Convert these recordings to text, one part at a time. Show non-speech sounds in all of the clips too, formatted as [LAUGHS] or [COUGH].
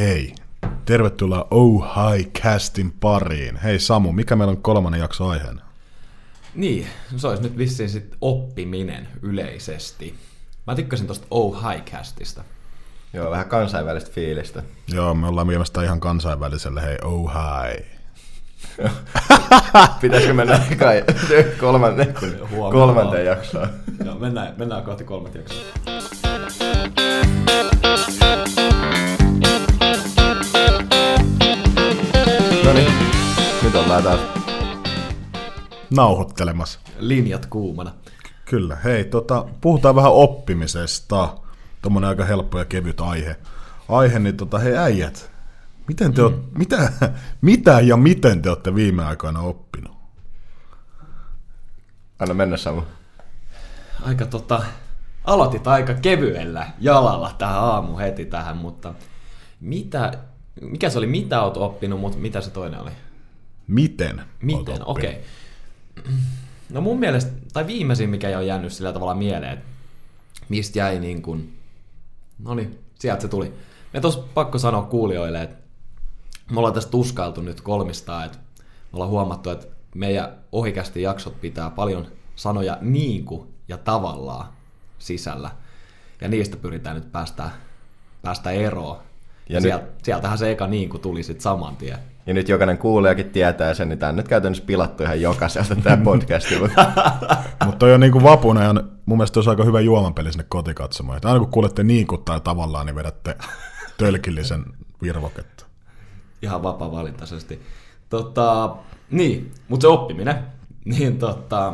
Hei, tervetuloa Oh Hi Castin pariin. Hei Samu, mikä meillä on kolmannen jakso aiheena? Niin, se olisi nyt vissiin sit oppiminen yleisesti. Mä tykkäsin tosta Oh Hi Castista. Joo, vähän kansainvälistä fiilistä. Joo, me ollaan viemästä ihan kansainväliselle, hei Oh Hi. [LAUGHS] Pitäisikö mennä kai kolmanteen, kolmanteen jaksoon? Joo, mennään, mennään kohti kolmat jaksoa. Nyt ollaan taas. Nauhoittelemassa. Linjat kuumana. Kyllä, hei, tota, puhutaan vähän oppimisesta. Tuommoinen aika helppo ja kevyt aihe. Aihe, niin tota, hei äijät, miten te mm. mitä, mitä ja miten te olette viime aikoina oppinut? Anna mennä Samu. Aika tota, aloitit aika kevyellä jalalla tähän aamu heti tähän, mutta mitä, mikä se oli, mitä oot oppinut, mutta mitä se toinen oli? Miten? Miten? Okei. Okay. No mun mielestä, tai viimeisin mikä on jäänyt sillä tavalla mieleen, että mistä jäi niin kuin, no niin, sieltä se tuli. Me tos pakko sanoa kuulijoille, että me ollaan tästä tuskailtu nyt kolmistaan, että me ollaan huomattu, että meidän ohikästi jaksot pitää paljon sanoja niin kuin ja tavallaan sisällä. Ja niistä pyritään nyt päästä, päästä eroon. Ja, Ja ja nyt- sieltä, sieltähän se eka niin kuin tuli sitten saman tien. Ja nyt jokainen kuulijakin tietää sen, niin tämä on nyt käytännössä pilattu ihan jokaiselta tämä [LAUGHS] podcasti. mutta [LAUGHS] Mutta toi on niinku vapuna ja mun mielestä olisi aika hyvä juomanpeli sinne kotikatsomaan. Että aina kun kuulette niikut tai tavallaan, niin vedätte [LAUGHS] tölkillisen virvoketta. ihan vapaa-valintaisesti. Tota, niin, mutta se oppiminen, niin tota,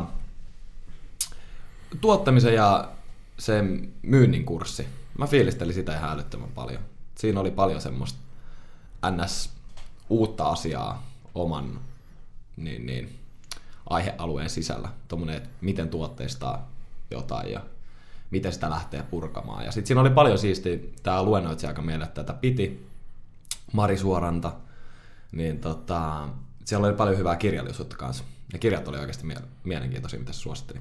tuottamisen ja sen myynnin kurssi, mä fiilistelin sitä ihan älyttömän paljon. Siinä oli paljon semmoista ns. uutta asiaa oman niin, niin, aihealueen sisällä. Tuommoinen, että miten tuotteistaa jotain ja miten sitä lähtee purkamaan. Ja sitten siinä oli paljon siisti, tämä luennoitsija aika meille tätä piti, Mari Suoranta, niin tota, siellä oli paljon hyvää kirjallisuutta kanssa. Ja kirjat oli oikeasti mie- mielenkiintoisia, mitä se suositteli.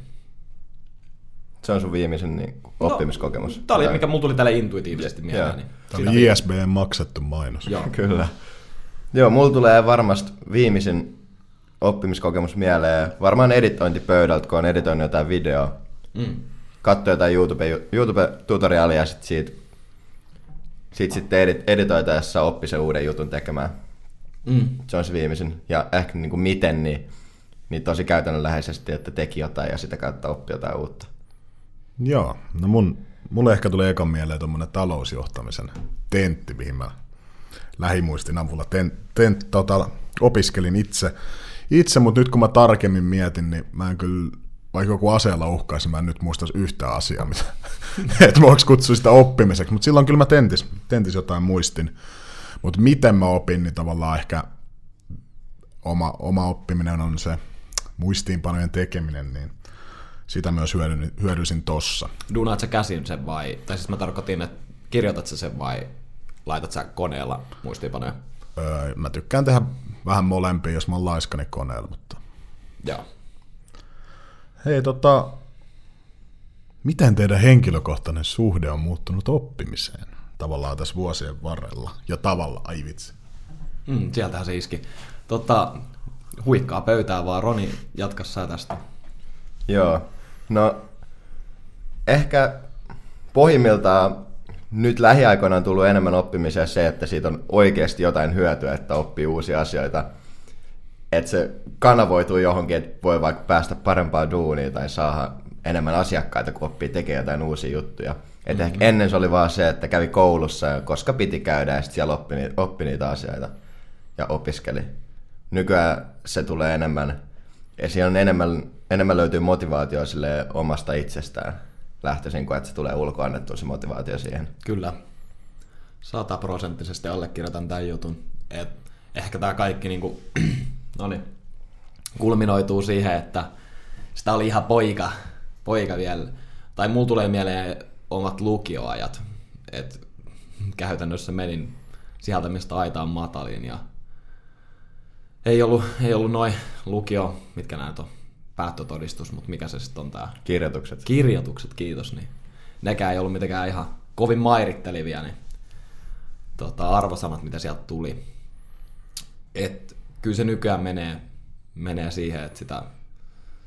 Se on sun viimeisen niin, oppimiskokemus. Tämä oli, mikä mulla tuli tälle intuitiivisesti mieleen. Joo. Niin Tämä oli JSBn maksettu mainos. Joo. [LAUGHS] Kyllä. Joo, mulla tulee varmasti viimeisin oppimiskokemus mieleen. Varmaan editointipöydältä, kun on editoinut jotain videoa. Mm. Katso jotain YouTube, YouTube-tutoriaalia ja sit siitä, siitä sitten edit, editoitaessa oppi sen uuden jutun tekemään. Mm. Se on se viimeisin. Ja ehkä niin kuin miten, niin, niin tosi käytännönläheisesti, että teki jotain ja sitä kautta oppi jotain uutta. Joo, no mun, mulle ehkä tuli ekan mieleen tuommoinen talousjohtamisen tentti, mihin mä lähimuistin avulla ten, ten, tota, opiskelin itse, itse mutta nyt kun mä tarkemmin mietin, niin mä en kyllä, vaikka joku aseella uhkaisi, mä en nyt muista yhtä asiaa, mitä, [LAUGHS] että voiko kutsua sitä oppimiseksi, mutta silloin kyllä mä tentis, tentis jotain muistin. Mutta miten mä opin, niin tavallaan ehkä oma, oma oppiminen on se muistiinpanojen tekeminen, niin sitä myös hyödyn, hyödyisin tossa. Duunaat sä käsin sen vai, tai siis mä tarkoitin, että kirjoitat sä sen vai laitat sä koneella muistiinpanoja? Öö, mä tykkään tehdä vähän molempia, jos mä oon laiskani koneella, mutta... Joo. Hei, tota... Miten teidän henkilökohtainen suhde on muuttunut oppimiseen? Tavallaan tässä vuosien varrella. Ja tavalla, ai vitsi. Mm, sieltähän se iski. Tota, huikkaa pöytää vaan, Roni, jatka sä tästä. Joo. No, ehkä pohjimmiltaan nyt lähiaikoina on tullut enemmän oppimiseen se, että siitä on oikeasti jotain hyötyä, että oppii uusia asioita. Että se kanavoituu johonkin, että voi vaikka päästä parempaan duuniin tai saada enemmän asiakkaita, kun oppii tekemään jotain uusia juttuja. Et ehkä ennen se oli vaan se, että kävi koulussa, ja koska piti käydä, ja sitten siellä oppi, ni- oppi niitä asioita ja opiskeli. Nykyään se tulee enemmän, ja siinä on enemmän, enemmän löytyy motivaatio sille omasta itsestään lähtöisin, kuin että se tulee ulkoannettua se motivaatio siihen. Kyllä. Sataprosenttisesti allekirjoitan tämän jutun. Et ehkä tämä kaikki niinku, [CLEARS THROAT] no niin, kulminoituu siihen, että sitä oli ihan poika, poika vielä. Tai mulla tulee mieleen omat lukioajat. Et käytännössä menin sieltä, mistä aita on matalin. Ja ei ollut, ei ollut noin lukio, mitkä näitä on, päättötodistus, mutta mikä se sitten on tämä Kirjoitukset. kirjoitukset, kiitos, niin nekään ei ollut mitenkään ihan kovin mairittelivia, niin tota, arvosanat, mitä sieltä tuli. Et, kyllä se nykyään menee, menee siihen, että sitä,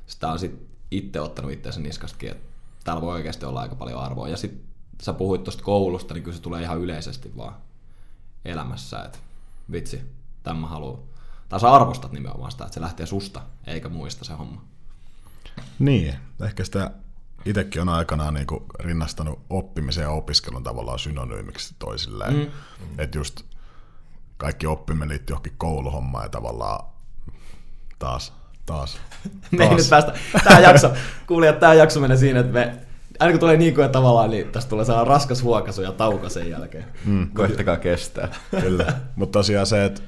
sitä on sit itse ottanut itseänsä niskastakin, että täällä voi oikeasti olla aika paljon arvoa. Ja sitten sä puhuit tuosta koulusta, niin kyllä se tulee ihan yleisesti vaan elämässä, että vitsi, tämä haluaa. Tai sä arvostat nimenomaan sitä, että se lähtee susta, eikä muista se homma. Niin, ehkä sitä itsekin on aikanaan niin kuin rinnastanut oppimisen ja opiskelun tavallaan synonyymiksi toisilleen. Mm. Että just kaikki oppiminen liittyy johonkin kouluhommaan ja tavallaan taas, taas, [LAUGHS] Me ei taas. nyt päästä. Tämä jakso, kuulijat, tämä jakso menee siinä, että me, aina kun tulee niin kuin tavallaan, niin tästä tulee sellainen raskas huokaisu ja tauko sen jälkeen. Mm. Koittakaa kestää. Kyllä. Mutta tosiaan se, että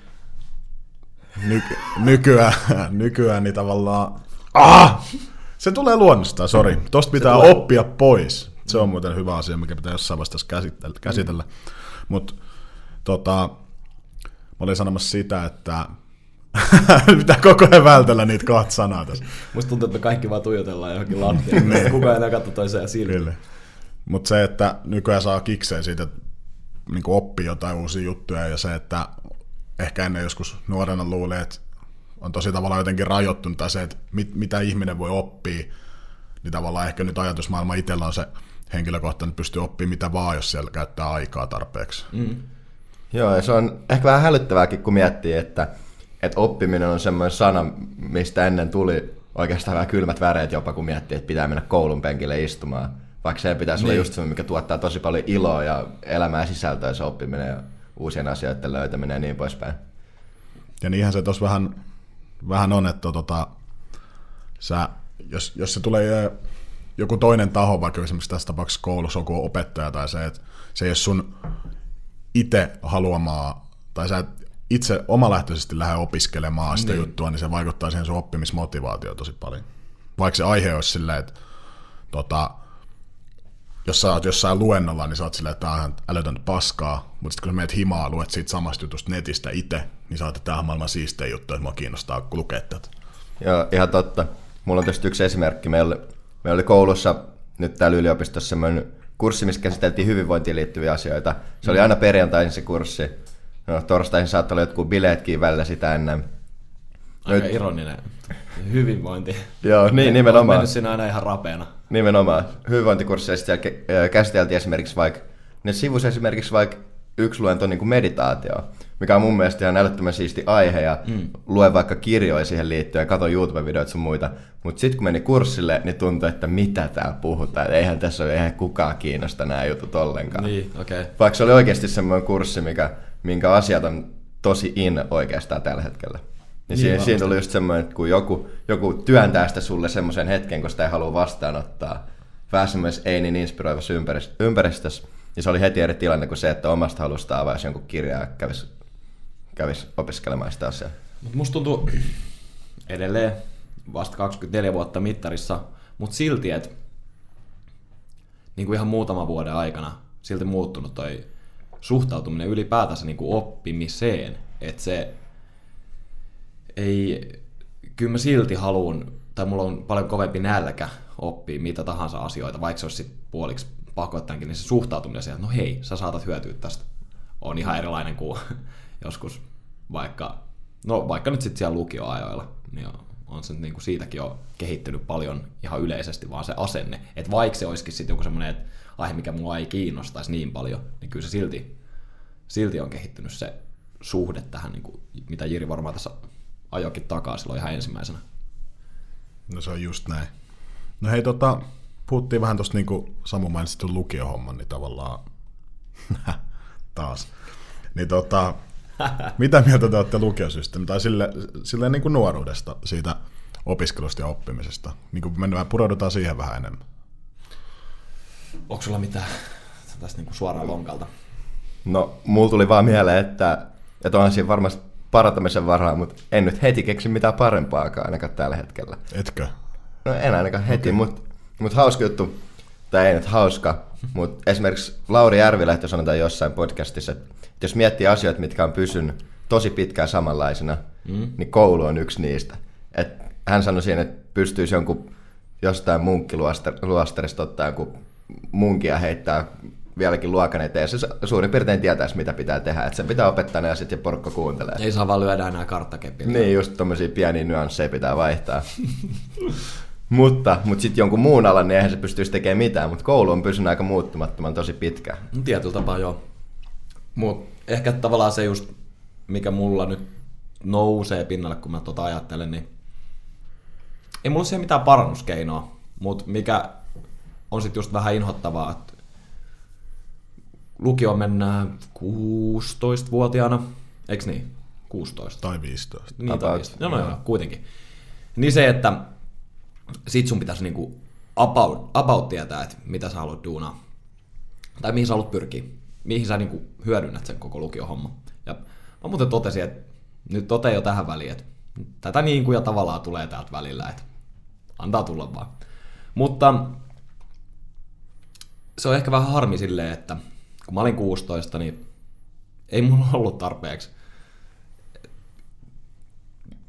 nyky- nykyään, nykyään niin tavallaan... Ah! Se tulee luonnostaan, sori. Tosta pitää tulee. oppia pois. Se on muuten hyvä asia, mikä pitää jossain vaiheessa käsitellä. käsitellä. Mutta tota, mä olin sanomassa sitä, että [LAUGHS] pitää koko ajan vältellä niitä kahta sanaa tässä. Musta tuntuu, että me kaikki vaan tuijotellaan johonkin lattiaan. [LAUGHS] Kukaan ei enää katso toiseen silmiin. Mutta se, että nykyään saa kikseen siitä, että niin oppii jotain uusia juttuja ja se, että ehkä ennen joskus nuorena luuli, että on tosi tavallaan jotenkin rajoittunut tai se, että mit, mitä ihminen voi oppia, niin tavallaan ehkä nyt ajatusmaailma itsellä on se henkilökohtainen, että pystyy oppimaan mitä vaan, jos siellä käyttää aikaa tarpeeksi. Mm. Joo, ja se on ehkä vähän hälyttävääkin, kun miettii, että, että oppiminen on semmoinen sana, mistä ennen tuli oikeastaan vähän kylmät väreet jopa, kun miettii, että pitää mennä koulun penkille istumaan. Vaikka se pitäisi niin. olla just semmoinen, mikä tuottaa tosi paljon iloa ja elämää sisältöä se oppiminen ja uusien asioiden löytäminen ja niin poispäin. Ja niinhän se tuossa vähän, vähän on, että tota, sä, jos, jos se tulee joku toinen taho, vaikka esimerkiksi tässä tapauksessa koulussa joku opettaja tai se, että se ei ole sun itse haluamaa, tai sä et itse omalähtöisesti lähde opiskelemaan sitä niin. juttua, niin se vaikuttaa siihen sun oppimismotivaatioon tosi paljon. Vaikka se aihe olisi silleen, että tota, jos sä oot jossain luennolla, niin sä oot silleen, että tää on ihan älytöntä paskaa, mutta sitten kun sä meet himaa, luet siitä samasta jutusta netistä itse, niin sä oot, että tää on maailman siistein juttu, että mua kiinnostaa lukea tätä. Joo, ihan totta. Mulla on tietysti yksi esimerkki. Meillä, meillä oli koulussa nyt täällä yliopistossa semmoinen kurssi, missä käsiteltiin hyvinvointiin liittyviä asioita. Se oli aina perjantaisin se kurssi. No, torstaisin saattoi olla jotkut bileetkin välillä sitä ennen. Aika Nyt... ironinen hyvinvointi. Joo, niin Olen nimenomaan. mennyt siinä aina ihan rapeena. Nimenomaan. Hyvinvointikursseissa käsiteltiin esimerkiksi vaikka, ne sivus esimerkiksi vaikka yksi luento niin kuin meditaatio, mikä on mun mielestä ihan älyttömän siisti aihe ja mm. luen vaikka kirjoja siihen liittyen ja katon YouTube-videoita sun muita. Mutta sitten kun meni kurssille, niin tuntui, että mitä täällä puhutaan. Et Eihän tässä ole eihän kukaan kiinnosta nämä jutut ollenkaan. Niin. Okay. Vaikka se oli oikeasti semmoinen kurssi, mikä, minkä asiat on tosi in oikeastaan tällä hetkellä. Niin, Niin, niin siinä tuli just semmoinen, että kun joku, joku työntää sitä sulle semmoisen hetken, kun sitä ei halua vastaanottaa, semmoisessa ei niin inspiroivassa ympärist- ympäristössä, niin se oli heti eri tilanne kuin se, että omasta halusta avaisi jonkun kirjaa ja kävisi, kävisi opiskelemaan sitä asiaa. Mut musta tuntuu [CLEARS THROAT] edelleen vasta 24 vuotta mittarissa, mutta silti, että niin kuin ihan muutaman vuoden aikana silti muuttunut toi suhtautuminen ylipäätänsä niin kuin oppimiseen. Että se ei, kyllä mä silti haluan, tai mulla on paljon kovempi nälkä oppia mitä tahansa asioita, vaikka se olisi puoliksi pakottaankin, niin se suhtautuminen siihen, että no hei, sä saatat hyötyä tästä, on ihan erilainen kuin [LAUGHS] joskus vaikka, no vaikka nyt sitten siellä lukioajoilla, niin on se niin kuin siitäkin jo kehittynyt paljon ihan yleisesti, vaan se asenne. Että vaikka se olisikin sitten joku semmoinen että aihe, mikä mua ei kiinnostaisi niin paljon, niin kyllä se silti, silti on kehittynyt se suhde tähän, niin kuin, mitä Jiri varmaan tässä ajokin takaa silloin ihan ensimmäisenä. No se on just näin. No hei, tota, puhuttiin vähän tuosta niinku Samu mainitsi lukiohomman, niin tavallaan [LAUGHS] taas. Niin tota, [LAUGHS] mitä mieltä te olette lukiosysteemi, tai sille, silleen niin kuin nuoruudesta, siitä opiskelusta ja oppimisesta? Niin kuin mennään, pureudutaan siihen vähän enemmän. Onko sulla mitään tästä niin kuin suoraan lonkalta? No, mulla tuli vaan mieleen, että, että onhan siinä varmasti parantamisen varaa, mutta en nyt heti keksi mitään parempaakaan ainakaan tällä hetkellä. Etkö? No en ainakaan heti, okay. mutta mut hauska juttu, tai ei nyt hauska, mutta esimerkiksi Lauri Järvilehto sanotaan jossain podcastissa, että jos miettii asioita, mitkä on pysynyt tosi pitkään samanlaisena, mm. niin koulu on yksi niistä. Et hän sanoi siihen, että pystyisi jonkun jostain munkkiluostarista ottaa jonkun munkia heittää vieläkin luokan eteen, se suurin piirtein tietäisi, mitä pitää tehdä. Että sen pitää opettaa ne asiat ja porukka kuuntelee. Ei saa vaan lyödä enää karttakepillä. Niin, just tommosia pieniä nyansseja pitää vaihtaa. [LAUGHS] mutta mutta sitten jonkun muun alan, niin eihän se pystyisi tekemään mitään, mutta koulu on pysynyt aika muuttumattoman tosi pitkään. No, Tietyllä tapaa joo. Mut ehkä tavallaan se just, mikä mulla nyt nousee pinnalle, kun mä tota ajattelen, niin ei mulla ole siihen mitään parannuskeinoa, mutta mikä on sitten just vähän inhottavaa, että lukio mennään 16-vuotiaana, eikö niin? 16. Tai 15. Niin, tai viisi. no, no joo, kuitenkin. Niin se, että sit sun pitäisi niinku about, about tietää, että mitä sä haluat duunaa. Tai mihin sä haluat pyrkiä. Mihin sä niinku hyödynnät sen koko lukiohomma. Ja mä muuten totesin, että nyt tote jo tähän väliin, että tätä niin kuin ja tavallaan tulee täältä välillä, että antaa tulla vaan. Mutta se on ehkä vähän harmi silleen, että kun mä olin 16, niin ei mulla ollut tarpeeksi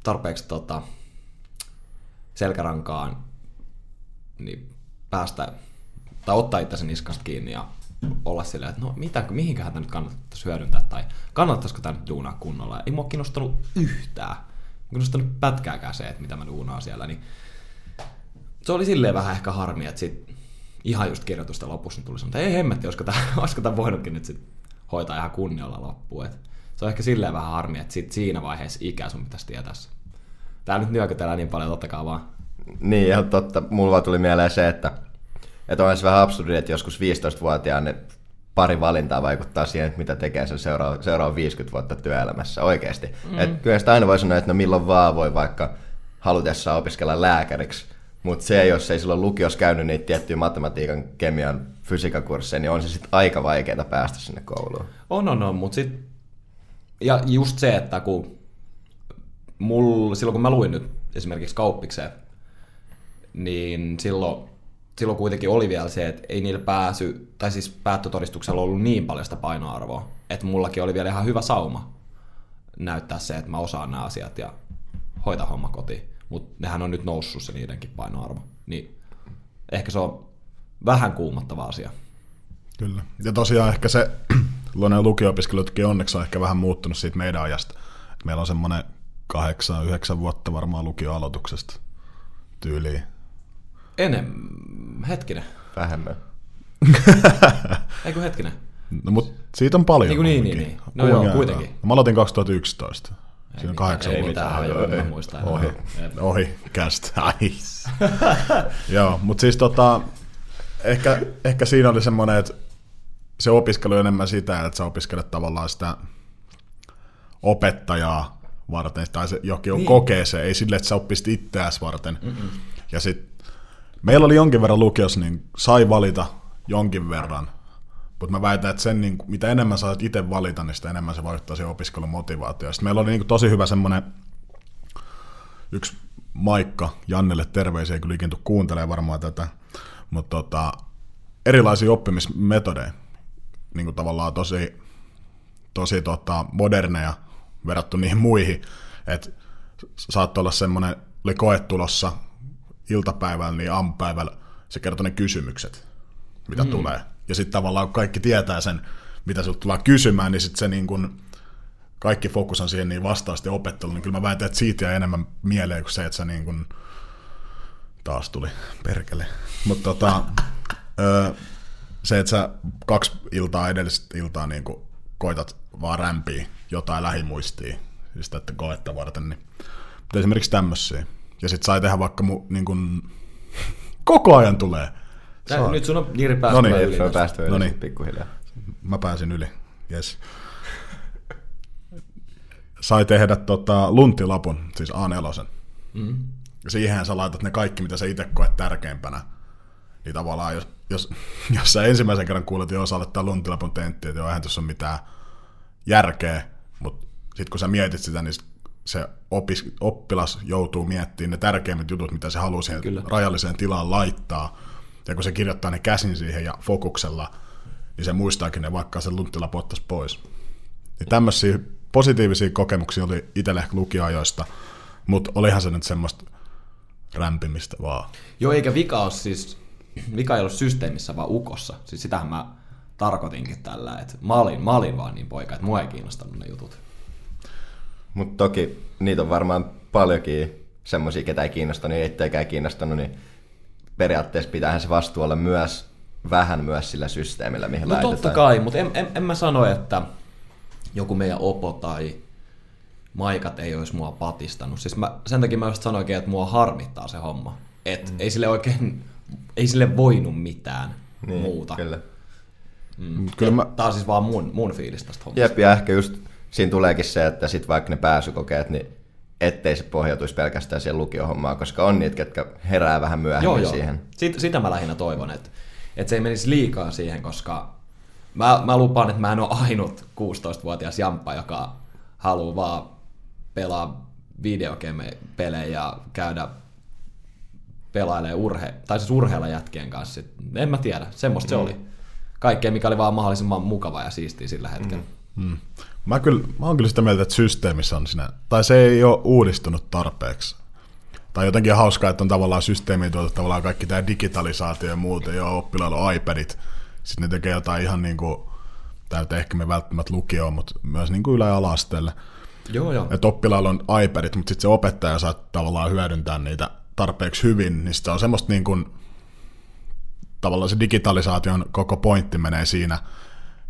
tarpeeksi tota, selkärankaan niin päästä tai ottaa itsensä niskasta kiinni ja olla silleen, että no mitä, mihinkähän tämä nyt kannattaisi hyödyntää tai kannattaisiko tämä nyt duunaa kunnolla. Ei mua kiinnostanut yhtään. Ei kiinnostanut pätkääkään se, että mitä mä duunaan siellä. Niin se oli silleen vähän ehkä harmi, että sit ihan just kirjoitusta lopussa niin tuli sanoa, että ei hemmetti, olisiko tämä, [LAUGHS] olisiko tämä voinutkin nyt sit hoitaa ihan kunnialla loppuun. Et se on ehkä silleen vähän harmi, että sit siinä vaiheessa ikä sun pitäisi tietää se. Tää nyt nyökytellään niin paljon, totta kai vaan. Niin, ihan totta. Mulla vaan tuli mieleen se, että, että on se vähän absurdi, että joskus 15-vuotiaan ne pari valintaa vaikuttaa siihen, että mitä tekee sen seuraava, seuraava 50 vuotta työelämässä oikeasti. Mm. Et kyllä sitä aina voi sanoa, että no milloin vaan voi vaikka halutessaan opiskella lääkäriksi, mutta se, jos ei silloin lukiossa käynyt niitä tiettyjä matematiikan, kemian, fysiikan kursseja, niin on se sitten aika vaikeaa päästä sinne kouluun. On, on, on, mutta sit... Ja just se, että kun mul, silloin kun mä luin nyt esimerkiksi kauppikseen, niin silloin, silloin kuitenkin oli vielä se, että ei niillä pääsy, tai siis päättötodistuksella ollut niin paljon sitä painoarvoa, että mullakin oli vielä ihan hyvä sauma näyttää se, että mä osaan nämä asiat ja hoita homma kotiin. Mutta nehän on nyt noussut se niidenkin painoarvo. Niin ehkä se on vähän kuumottava asia. Kyllä. Ja tosiaan ehkä se, [CLEARS THROAT] luonnon lukio-opiskelutkin onneksi on ehkä vähän muuttunut siitä meidän ajasta. Meillä on semmoinen kahdeksan, yhdeksän vuotta varmaan lukioaloituksesta tyyliin. Enemmän, hetkinen. Vähemmän. [LAUGHS] Eikö hetkinen? No mut siitä on paljon. Niin niin, niin, niin. No joo, kuitenkin. Mä aloitin 2011. Siinä on kahdeksan Ei vuotta. mitään hajoa, mä muistan. Ohi. Ohi, cast. Nice. [LAUGHS] Joo, mutta siis tota, ehkä, ehkä siinä oli semmoinen, että se opiskelu on enemmän sitä, että sä opiskelet tavallaan sitä opettajaa varten, tai se jokin on niin. kokee se, ei sille, että sä oppisit itseäsi varten. Mm-mm. Ja sit meillä oli jonkin verran lukiossa, niin sai valita jonkin verran, mutta mä väitän, että sen, niin, kuin- mitä enemmän sä saat itse valita, niin sitä enemmän se vaikuttaa siihen opiskelun motivaatioon. Sitten meillä oli niin kuin, tosi hyvä semmoinen yksi Maikka, Jannelle terveisiä, kyllä ikinä kuuntelee varmaan tätä, mutta tota, erilaisia oppimismetodeja, niin kuin tavallaan tosi, tosi tota, moderneja verrattuna niihin muihin, että saattoi olla semmoinen, oli koe tulossa iltapäivällä, niin aamupäivällä se kertoi ne kysymykset, mitä mm. tulee. Ja sitten tavallaan kun kaikki tietää sen, mitä sinulta tullaan kysymään, niin sitten se niin kun, kaikki fokus on siihen niin vastausten opetteluun, niin kyllä mä väitän, että siitä jää enemmän mieleen kuin se, että sä niin kun, taas tuli perkele. Mutta tota, se, että sä kaksi iltaa edellistä iltaa niin kun koitat vaan rämpiä jotain lähimuistia, siis tätä koetta varten, niin mutta esimerkiksi tämmöisiä. Ja sit sai tehdä vaikka mu, niin kun, koko ajan tulee. Tää, Saa. nyt sun on Jiri päästä No niin, Ei, yli se on tästä. päästy yli No no niin. pikkuhiljaa. Mä pääsin yli, yes. Sai tehdä tota, lunttilapun, siis A4. Mm. Siihen sä laitat ne kaikki, mitä sä itse koet tärkeimpänä. Niin tavallaan, jos, jos, [LAUGHS] jos sä ensimmäisen kerran kuulet, että joo, sä aloittaa lunttilapun tentti, että joo, eihän tuossa ole mitään järkeä, mutta sitten kun sä mietit sitä, niin se opis, oppilas joutuu miettimään ne tärkeimmät jutut, mitä se haluaa siihen Kyllä. rajalliseen tilaan laittaa. Ja kun se kirjoittaa ne käsin siihen ja fokuksella, niin se muistaakin ne, vaikka sen lunttilapu ottaisi pois. Niin tämmöisiä positiivisia kokemuksia oli itselle ehkä lukioajoista, mutta olihan se nyt semmoista rämpimistä vaan. Joo, eikä vika ole siis, vika ei ole systeemissä, vaan ukossa. Siis sitähän mä tarkoitinkin tällä, että mä olin, mä olin vaan niin poika, että mua ei kiinnostanut ne jutut. Mutta toki niitä on varmaan paljonkin semmoisia, ketä ei kiinnostanut ja etteikään kiinnostanut, niin periaatteessa pitäähän se vastuu olla myös vähän myös sillä systeemillä, mihin No laitetaan. totta kai, mutta en, en, en mä sano, että joku meidän opo tai maikat ei olisi mua patistanut. Siis mä, sen takia mä just sanoinkin, että mua harmittaa se homma. Et mm. ei sille oikein, ei sille voinut mitään niin, muuta. Kyllä. Mm. Kyllä mä- Tää on siis vaan mun, mun fiilis tästä hommasta. Jep, ja ehkä just siinä tuleekin se, että sit vaikka ne pääsykokeet, niin ettei se pohjautuisi pelkästään siihen lukiohommaan, koska on niitä, ketkä herää vähän myöhemmin Joo, joo. siihen. Sit, sitä mä lähinnä toivon, että, että se ei menisi liikaa siihen, koska mä, mä lupaan, että mä en ole ainut 16-vuotias jamppa, joka haluaa vaan pelaa videopelejä ja käydä pelailee urhe, tai siis urheilla jätkien kanssa. Sit, en mä tiedä, semmoista se oli. Kaikkea, mikä oli vaan mahdollisimman mukava ja siistiä sillä hetkellä. Mm. Mä, kyllä, mä oon kyllä sitä mieltä, että systeemissä on siinä, tai se ei ole uudistunut tarpeeksi. Tai jotenkin hauskaa, että on tavallaan systeemiin tuotu tavallaan kaikki tämä digitalisaatio ja muuta, ja oppilailla on iPadit. Sitten ne tekee jotain ihan niin kuin, nyt ehkä me välttämättä lukioon, mutta myös niin kuin ylä- ja ala-asteelle. Joo, joo. Että oppilailla on iPadit, mutta sitten se opettaja saa tavallaan hyödyntää niitä tarpeeksi hyvin, niin se on semmoista niin kuin, tavallaan se digitalisaation koko pointti menee siinä,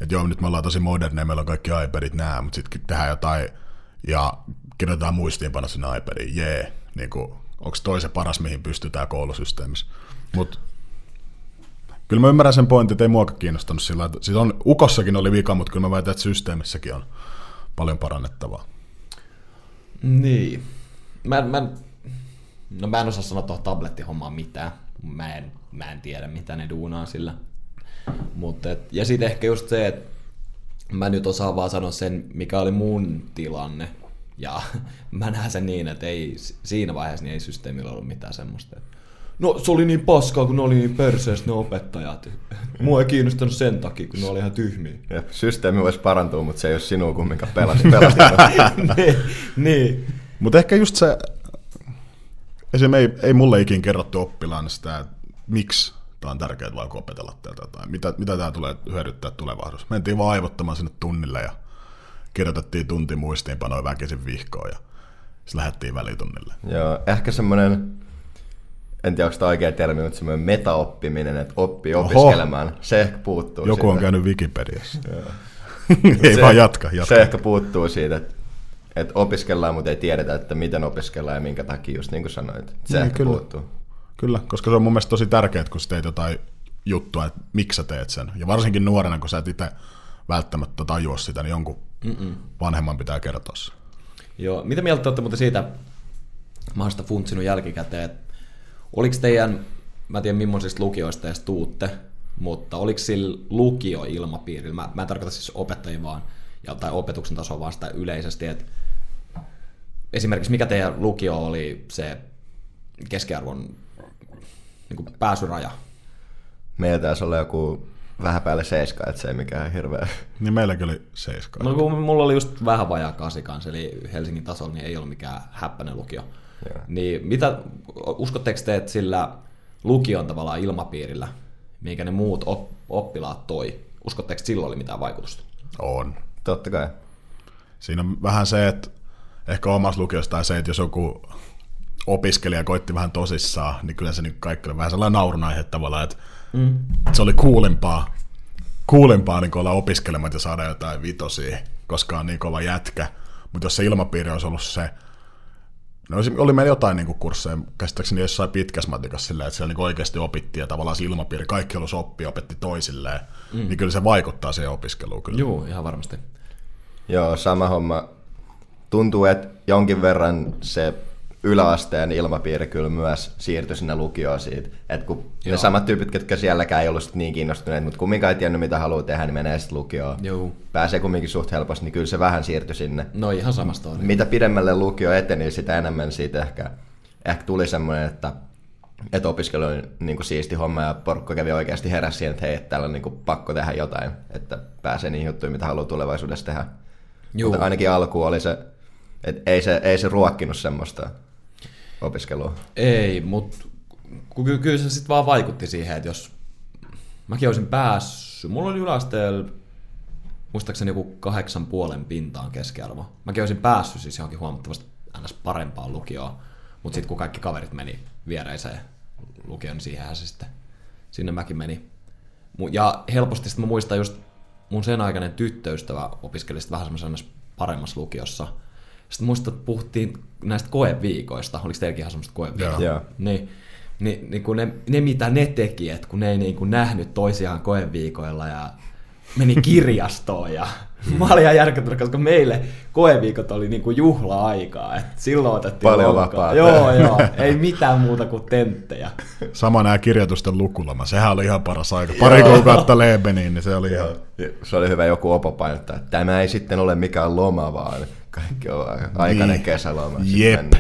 että joo, nyt me ollaan tosi moderneja, meillä on kaikki iPadit nää, mutta sitten tehdään jotain ja kirjoitetaan muistiinpano sinne iPadiin, jee, niin kuin, onko toi se paras, mihin pystytään koulusysteemissä. Mutta kyllä mä ymmärrän sen pointin, että ei muakaan kiinnostanut sillä että siis on, Ukossakin oli vika, mutta kyllä mä väitän, että systeemissäkin on paljon parannettavaa. Niin. Mä, mä, no mä en osaa sanoa tuohon tablettihommaan mitään. Mä en, mä en tiedä, mitä ne duunaa sillä. Mut et, ja sitten ehkä just se, että mä nyt osaan vaan sanoa sen, mikä oli mun tilanne. Ja [LAUGHS] mä näen sen niin, että ei, siinä vaiheessa niin ei systeemillä ollut mitään semmoista. No se oli niin paskaa, kun ne oli niin perseestä ne opettajat. [LAUGHS] Mua ei kiinnostanut sen takia, kun ne oli ihan tyhmiä. Jep, systeemi voisi parantua, mutta se ei ole sinua kumminkaan pelasti, pelastanut. [LAUGHS] niin, niin. Mutta ehkä just se, esim. ei, ei mulle ikin kerrottu oppilaan sitä, että miksi tämä on tärkeää vaikka opetella tätä tai mitä, mitä tämä tulee hyödyttää tulevaisuudessa. Mentiin vaan aivottamaan sinne tunnille ja kirjoitettiin tunti muistiinpanoja väkisin vihkoon ja sitten lähdettiin välitunnille. Joo, ehkä semmoinen, en tiedä onko tämä oikea termi, mutta semmoinen metaoppiminen, että oppii Oho. opiskelemaan, se ehkä puuttuu Joku on siitä. käynyt Wikipediassa. [LAUGHS] ei se, vaan jatka, jatka. Se ehkä puuttuu siitä, että, että opiskellaan, mutta ei tiedetä, että miten opiskellaan ja minkä takia, just niin kuin sanoit. Se Niin, ehkä kyllä. puuttuu. Kyllä, koska se on mun mielestä tosi tärkeää, kun sä teet jotain juttua, että miksi sä teet sen. Ja varsinkin nuorena, kun sä et itse välttämättä tajua sitä, niin jonkun Mm-mm. vanhemman pitää kertoa se. Joo, mitä mieltä te olette muuten siitä, mä oon sitä funtsinut jälkikäteen, että oliko teidän, mä en tiedä millaisista lukioista edes tuutte, mutta oliko sillä lukioilmapiirillä, mä, mä en tarkoita siis opettajia vaan, ja, tai opetuksen tasoa vaan sitä yleisesti, että esimerkiksi mikä teidän lukio oli se keskiarvon niin kuin pääsyraja? Meillä taisi olla joku vähän päälle seiska, että se ei mikään hirveä. Niin meilläkin oli seiska. No kun mulla oli just vähän vajaa kasi kanssa, eli Helsingin tasolla niin ei ollut mikään häppäinen lukio. Joo. Niin mitä, uskotteko te, että sillä lukion tavallaan ilmapiirillä, minkä ne muut op, oppilaat toi, uskotteko, että sillä oli mitään vaikutusta? On. Totta kai. Siinä on vähän se, että ehkä omassa lukiossa tai se, että jos joku opiskelija koitti vähän tosissaan, niin kyllä se niin kaikki oli vähän sellainen naurun aihe tavallaan, että mm. se oli kuulimpaa, kuulimpaa niin olla opiskelemat ja saada jotain vitosia, koska on niin kova jätkä. Mutta jos se ilmapiiri olisi ollut se, no oli meillä jotain niin kursseja, käsittääkseni jossain pitkässä matikassa silleen, että siellä niin oikeasti opittiin ja tavallaan se ilmapiiri, kaikki halusi oppia, opetti toisilleen, mm. niin kyllä se vaikuttaa siihen opiskeluun kyllä. Joo, ihan varmasti. Joo, sama homma. Tuntuu, että jonkin verran se yläasteen ilmapiiri kyllä myös siirtyi sinne lukioon siitä. Että kun Joo. Ne samat tyypit, ketkä sielläkään ei ollut niin kiinnostuneet, mutta kumminkaan ei tiennyt mitä haluaa tehdä, niin menee sitten lukioon. Joo. Pääsee kumminkin suht helposti, niin kyllä se vähän siirtyi sinne. No ihan samasta oli. Mitä pidemmälle lukio eteni, sitä enemmän siitä ehkä, ehkä tuli semmoinen, että, että opiskelu oli niin kuin siisti homma ja porukka kävi oikeasti heräsi siihen, että hei, että täällä on niin kuin pakko tehdä jotain, että pääsee niihin juttuihin, mitä haluaa tulevaisuudessa tehdä. Juu. Mutta ainakin alku oli se, että ei se, ei se ruokkinut semmoista opiskelua. Ei, mutta ky- kyllä se sitten vaan vaikutti siihen, että jos mäkin olisin päässyt. Mulla oli yläasteella muistaakseni joku kahdeksan puolen pintaan keskiarvo. Mäkin olisin päässyt siis johonkin huomattavasti ns. parempaan lukioon, mutta sitten kun kaikki kaverit meni viereiseen lukioon, niin siihenhän se sitten, sinne mäkin meni. Ja helposti sitten mä muistan just mun sen aikainen tyttöystävä opiskeli vähän semmoisessa paremmassa lukiossa. Sitten muistan, että puhuttiin näistä koeviikoista. Oliko teilläkin ihan semmoista koeviikosta? Joo. Niin, niin, niin kun ne, ne, mitä ne teki, että kun ne ei niin kuin nähnyt toisiaan koeviikoilla ja meni [LAUGHS] kirjastoon ja mä olin ihan järkyttynyt, koska meille koeviikot oli niin kuin juhla-aikaa, että silloin otettiin Paljon vapaata. Joo, [LAUGHS] joo, ei mitään muuta kuin tenttejä. Sama nämä kirjoitusten lukulama, sehän oli ihan paras aika. Pari kuukautta Lebeniin, niin se oli ihan... Se oli hyvä joku opo painottaa, että tämä ei sitten ole mikään loma, vaan kaikki on aikainen Niin. kesäloma. Jep.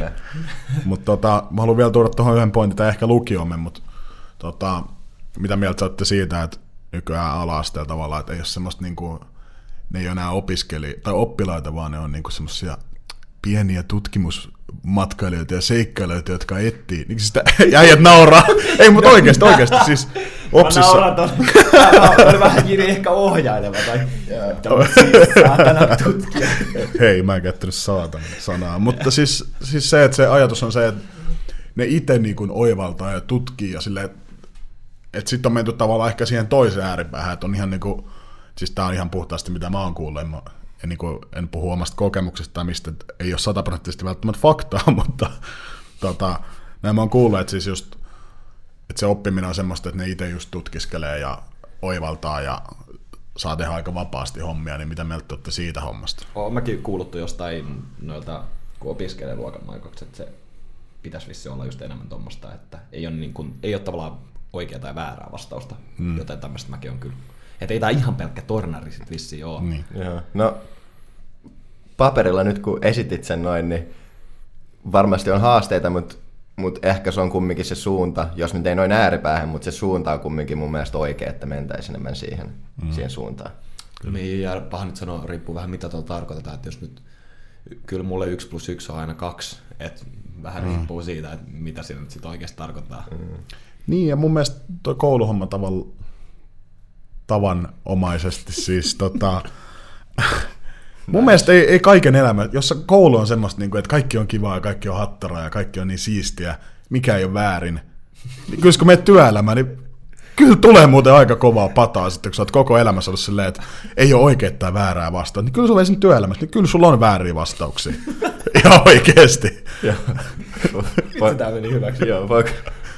Mutta tota, mä haluan vielä tuoda tuohon yhden pointin, tai ehkä lukiomme, mutta tota, mitä mieltä sä olette siitä, että nykyään ala-asteella tavallaan, että ei ole semmoista niinku, ne ei ole enää opiskeli tai oppilaita, vaan ne on niinku semmoisia pieniä tutkimusmatkailijoita ja seikkailijoita, jotka etsii. Niin sitä [LAUGHS] äijät nauraa. ei, mutta oikeasti, oikeasti. Siis Opsissa, [LAUGHS] Oli vähän Jiri ehkä ohjaileva tai siis saatana tutkija. Hei, mä en käyttänyt saatan sanaa. Mutta siis, siis se, että se ajatus on se, että ne itse niin kuin oivaltaa ja tutkii ja silleen, että et sitten on menty tavallaan ehkä siihen toiseen ääripäähän, että on ihan niin kuin, siis tää on ihan puhtaasti mitä mä oon kuullut, en, mä, en, niin kuin, en puhu omasta kokemuksesta tai mistä, että ei ole sataprosenttisesti välttämättä faktaa, [LAUGHS] mutta tota, näin mä oon kuullut, että siis just, että se oppiminen on semmoista, että ne itse just tutkiskelee ja oivaltaa ja saa tehdä aika vapaasti hommia, niin mitä mieltä te olette siitä hommasta? Oon mäkin kuuluttu jostain noilta, kun opiskelee luokanmaikokset, että se pitäisi vissi olla just enemmän tuommoista, että ei ole, niin kuin, ei ole tavallaan oikea tai väärää vastausta, mm. joten tämmöistä mäkin on kyllä. Että ei tää ihan pelkkä tornari sit vissiin ole. Niin. Joo. No, paperilla nyt kun esitit sen noin, niin varmasti on haasteita, mutta mut ehkä se on kumminkin se suunta, jos nyt ei noin ääripäähän, mutta se suunta on kumminkin mun mielestä oikea, että mentäisiin enemmän siihen, mm. siihen suuntaan. Niin, ja paha nyt sanoa, riippuu vähän mitä tuolla tarkoitetaan, että jos nyt, kyllä mulle yksi plus yksi on aina kaksi, että vähän mm. riippuu siitä, että mitä siinä nyt sit oikeasti tarkoittaa. Mm. Niin, ja mun mielestä tuo kouluhomma tavan, tavanomaisesti siis tota, [LAUGHS] Mun mielestä ei, ei kaiken elämä, jos koulu on semmoista, niin kuin, että kaikki on kivaa ja kaikki on hattaraa ja kaikki on niin siistiä, mikä ei ole väärin. Niin kyllä kun menet työelämään, niin kyllä tulee muuten aika kovaa pataa sitten, kun sä oot koko elämässä ollut silleen, että ei ole oikeaa tai väärää vastaan. Niin kyllä sulla esim. työelämässä, niin kyllä sulla on vääriä vastauksia. [LAUGHS] Ihan oikeesti. Vitsi, tää meni hyväksi. Joo, voi,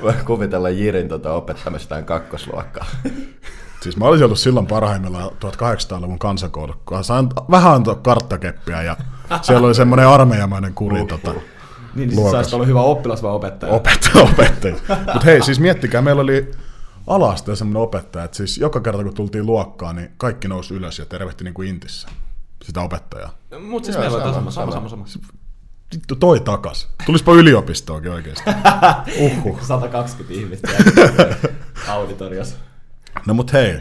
voi kuvitella Jirin tota opettamistaan kakkosluokkaa. [LAUGHS] Siis mä olisin ollut silloin parhaimmillaan 1800-luvun kansakoulu, kun sain vähän antaa karttakeppiä ja siellä oli semmoinen armeijamainen kuri tota, Niin, niin sä olla hyvä oppilas vai opettaja? opettaja, [LAUGHS] opettaja. Mutta hei, siis miettikää, meillä oli alasta semmoinen opettaja, että siis joka kerta kun tultiin luokkaan, niin kaikki nousi ylös ja tervehti niin kuin intissä sitä opettajaa. Mut siis Joo, meillä on sama, sama, sama, sama. Vittu, toi takas. Tulispa yliopistoonkin oikeasti. Uhu. 120 ihmistä [LAUGHS] auditoriossa. No mut hei,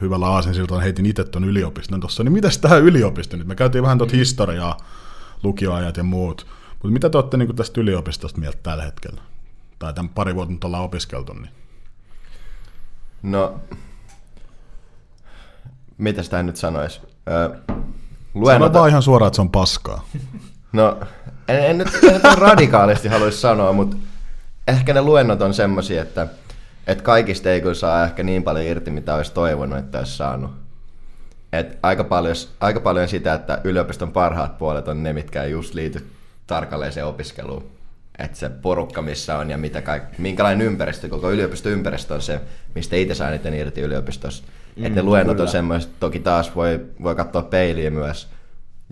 hyvällä aasinsiltaan heitin itse ton yliopiston tuossa, niin mitäs tähän yliopisto nyt? Me käytiin vähän tuota historiaa, lukioajat ja muut. Mutta mitä te olette niin tästä yliopistosta mieltä tällä hetkellä? Tai tämän pari vuotta nyt ollaan opiskeltu, niin No, mitä sitä nyt sanoisi? Öö, Sano luennot, vaan ihan suoraan, että se on paskaa. [LAUGHS] no, en, en, nyt, en nyt radikaalisti haluaisi sanoa, mutta ehkä ne luennot on semmoisia, että, että kaikista ei kyllä saa ehkä niin paljon irti, mitä olisi toivonut, että olisi saanut. Et aika, paljon, aika paljon sitä, että yliopiston parhaat puolet on ne, mitkä ei just liity tarkalleen se opiskeluun. Että se porukka, missä on ja mitä kaik, minkälainen ympäristö, koko yliopistoympäristö on se, mistä itse saa eniten irti yliopistossa. Mm, että ne luennot kyllä. on semmoista, toki taas voi, voi katsoa peiliä myös,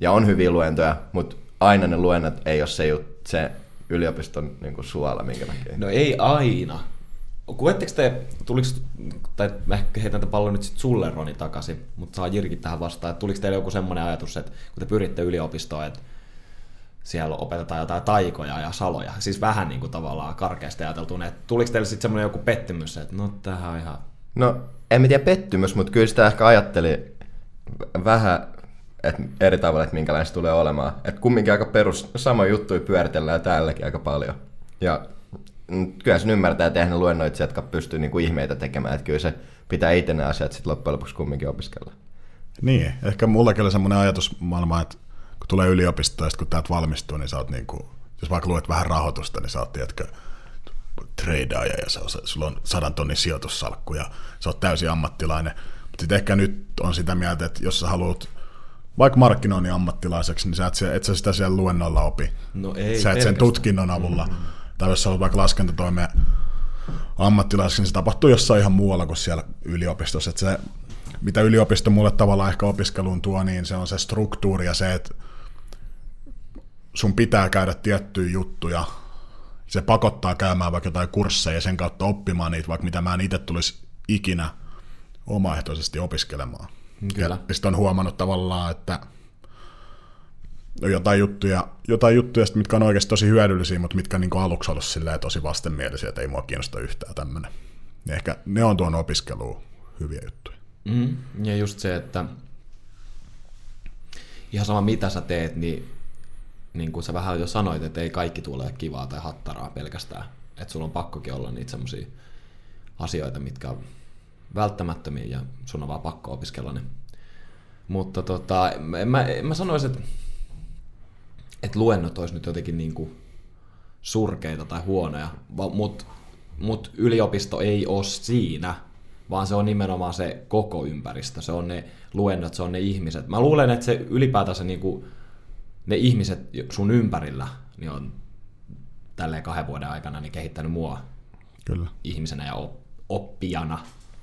ja on hyviä luentoja, mutta aina ne luennot ei ole se, se yliopiston niin kuin suola, minkä takia. No ei aina. Koetteko te, tuliks, tai mä ehkä heitän tämän pallon nyt sit sulle Roni takaisin, mutta saa Jirkin tähän vastaan, että tuliko teille joku semmoinen ajatus, että kun te pyritte yliopistoon, että siellä opetetaan jotain taikoja ja saloja, siis vähän niin kuin tavallaan karkeasti ajateltuna, että tuliko teille sitten semmoinen joku pettymys, että no tämähän on ihan No, en mä tiedä pettymys, mutta kyllä sitä ehkä ajatteli vähän et eri tavalla, että minkälainen se tulee olemaan. Et kumminkin aika perus, sama juttu pyöritellään täälläkin aika paljon. Ja kyllä sen ymmärtää, että eihän ne luennoitsijat, jotka pystyy niinku ihmeitä tekemään, että kyllä se pitää itse ne asiat sitten loppujen lopuksi kumminkin opiskella. Niin, ehkä mullakin oli semmoinen ajatusmaailma, että kun tulee yliopistoon ja kun täältä valmistuu, niin sä oot niin kuin, jos vaikka luet vähän rahoitusta, niin sä oot, tiedätkö, treidaaja ja sulla on sadan tonnin sijoitussalkku ja sä oot täysin ammattilainen. Mutta sitten ehkä nyt on sitä mieltä, että jos sä haluat vaikka markkinoinnin ammattilaiseksi, niin sä et, et sä sitä siellä luennolla opi. No ei sä et sen tutkinnon avulla. Mm-hmm. Tai jos sä haluat vaikka laskentatoimeen ammattilaiseksi, niin se tapahtuu jossain ihan muualla kuin siellä yliopistossa. Että se, mitä yliopisto mulle tavallaan ehkä opiskeluun tuo, niin se on se struktuuri ja se, että sun pitää käydä tiettyjä juttuja, se pakottaa käymään vaikka jotain kursseja ja sen kautta oppimaan niitä, vaikka mitä mä en itse tulisi ikinä omaehtoisesti opiskelemaan. Kyllä. Ja sitten on huomannut tavallaan, että jotain juttuja, jotain juttuja mitkä on oikeasti tosi hyödyllisiä, mutta mitkä on niin aluksi ollut tosi vastenmielisiä, että ei mua kiinnosta yhtään tämmöinen. Ehkä ne on tuon opiskeluun hyviä juttuja. Mm, ja just se, että ihan sama mitä sä teet, niin niin kuin sä vähän jo sanoit, että ei kaikki tule kivaa tai hattaraa pelkästään. Että sulla on pakkokin olla niitä semmoisia asioita, mitkä on välttämättömiä ja sun on vaan pakko opiskella ne. Mutta tota, en mä, en mä sanoisi, että, että luennot olisi nyt jotenkin niin kuin surkeita tai huonoja, mutta mut yliopisto ei ole siinä, vaan se on nimenomaan se koko ympäristö, se on ne luennot, se on ne ihmiset. Mä luulen, että se ylipäätänsä niin kuin ne ihmiset sun ympärillä niin on tälleen kahden vuoden aikana niin kehittänyt mua Kyllä. ihmisenä ja oppijana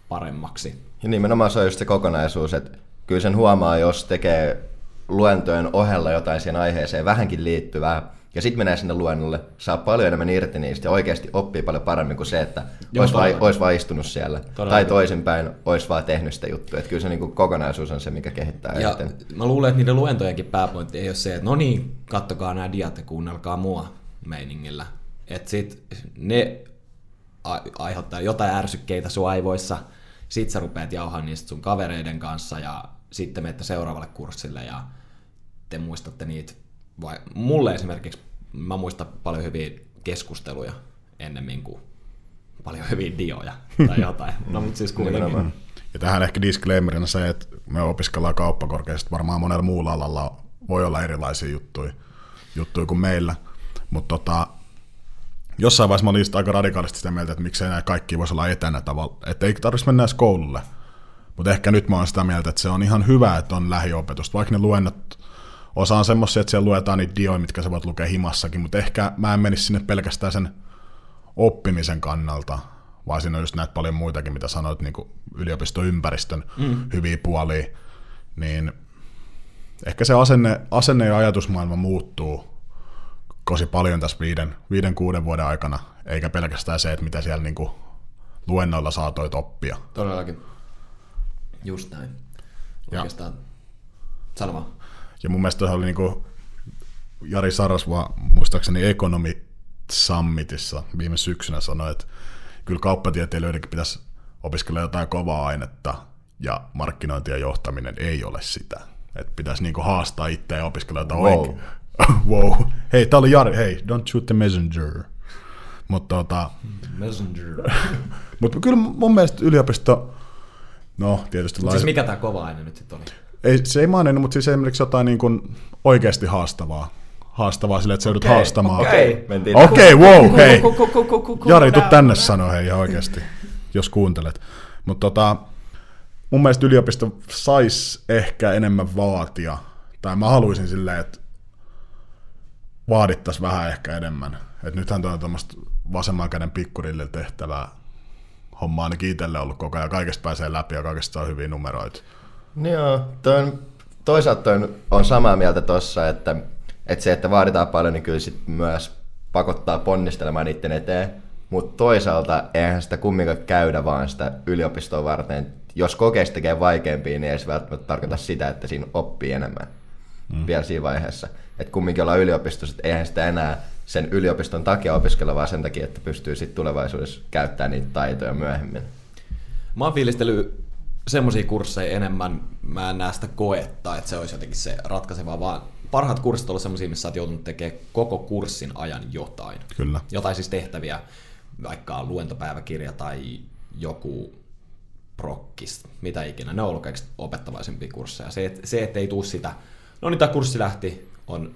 paremmaksi. Ja nimenomaan se on just se kokonaisuus, että kyllä sen huomaa, jos tekee luentojen ohella jotain siihen aiheeseen vähänkin liittyvää, ja sitten menee sinne luennolle, saa paljon enemmän irti niistä ja oikeasti oppii paljon paremmin kuin se, että olisi, vai, olisi vaan istunut siellä. Todella. Tai toisinpäin, olisi vaan tehnyt sitä juttua. Että kyllä se niin kuin kokonaisuus on se, mikä kehittää ja Mä luulen, että niiden luentojenkin pääpointti ei ole se, että no niin, kattokaa nämä diat ja kuunnelkaa mua meiningillä. Että sit ne aiheuttaa jotain ärsykkeitä sun aivoissa, sit sä rupeat jauhaa niistä sun kavereiden kanssa ja sitten menette seuraavalle kurssille ja te muistatte niitä vai, mulle esimerkiksi, mä muistan paljon hyviä keskusteluja ennemmin kuin paljon hyviä dioja tai [LAUGHS] jotain. No, mutta siis kuitenkin. Ja tähän ehkä disclaimerina se, että me opiskellaan kauppakorkeasti, varmaan monella muulla alalla voi olla erilaisia juttuja, juttuja kuin meillä. Mutta tota, jossain vaiheessa mä olin aika radikaalisti sitä mieltä, että miksei näin kaikki voisi olla etänä tavalla, että ei tarvitsisi mennä edes koululle. Mutta ehkä nyt mä oon sitä mieltä, että se on ihan hyvä, että on lähiopetusta, vaikka ne luennot Osa on semmoisia, että siellä luetaan niitä dioja, mitkä sä voit lukea himassakin, mutta ehkä mä en menisi sinne pelkästään sen oppimisen kannalta, vaan siinä on just näitä paljon muitakin, mitä sanoit, niin yliopistoympäristön mm. hyviä puolia, niin ehkä se asenne, asenne ja ajatusmaailma muuttuu tosi paljon tässä viiden, viiden, kuuden vuoden aikana, eikä pelkästään se, että mitä siellä niin kuin luennoilla saatoit oppia. Todellakin. Just näin. Oikeastaan. Sano ja mun mielestä oli niin kuin Jari Sarasva, muistaakseni Economy Summitissa viime syksynä sanoi, että kyllä kauppatieteilijöidenkin pitäisi opiskella jotain kovaa ainetta, ja markkinointi ja johtaminen ei ole sitä. Että pitäisi niinku haastaa itseä ja opiskella jotain wow. oikein. [LAUGHS] wow. Hei, tää oli Jari, hei, don't shoot the messenger. Mutta tota... Messenger. [LAUGHS] Mutta kyllä mun mielestä yliopisto, no tietysti... Mut siis mikä tämä kova aine nyt sitten oli? Ei, se ei maininnut, mutta siis esimerkiksi jotain niin kuin oikeasti haastavaa. Haastavaa sille, että sä joudut okay, haastamaan. Okei, okay. Okei, okay, wow, hei. Jari, tuu tänne sanoa hei ihan oikeasti, jos kuuntelet. Mutta tota, mun mielestä yliopisto saisi ehkä enemmän vaatia, tai mä haluaisin silleen, että vaadittaisiin vähän ehkä enemmän. Et nythän tuo on tuommoista vasemman käden pikkurille tehtävää homma ainakin itselle ollut koko ajan. Kaikesta pääsee läpi ja kaikesta saa hyviä numeroita. Joo, toi toisaalta toi on samaa mieltä tuossa, että, että se, että vaaditaan paljon, niin kyllä sit myös pakottaa ponnistelemaan niiden eteen. Mutta toisaalta eihän sitä kumminkaan käydä vaan sitä yliopistoa varten. Jos kokeista tekee vaikeampia, niin ei se välttämättä tarkoita sitä, että siinä oppii enemmän mm. vielä siinä vaiheessa. Että kumminkin ollaan yliopistossa, että eihän sitä enää sen yliopiston takia opiskella, vaan sen takia, että pystyy sitten tulevaisuudessa käyttämään niitä taitoja myöhemmin. Mä oon fiilistellyt semmoisia kursseja enemmän, mä en näe sitä koetta, että se olisi jotenkin se ratkaiseva, vaan parhaat kurssit ovat semmoisia, missä olet joutunut tekemään koko kurssin ajan jotain. Kyllä. Jotain siis tehtäviä. vaikka luentopäiväkirja tai joku prokkis, mitä ikinä. Ne on ollut kaikista opettavaisempia kursseja. Se, et, se ettei tuu sitä, no niin tämä kurssi lähti, on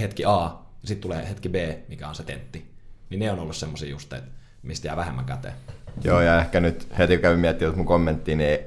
hetki A, sitten tulee hetki B, mikä on se tentti. Niin ne on ollut semmoisia just, että mistä jää vähemmän käteen. Joo, ja ehkä nyt heti kävin miettimään mun kommenttiin, niin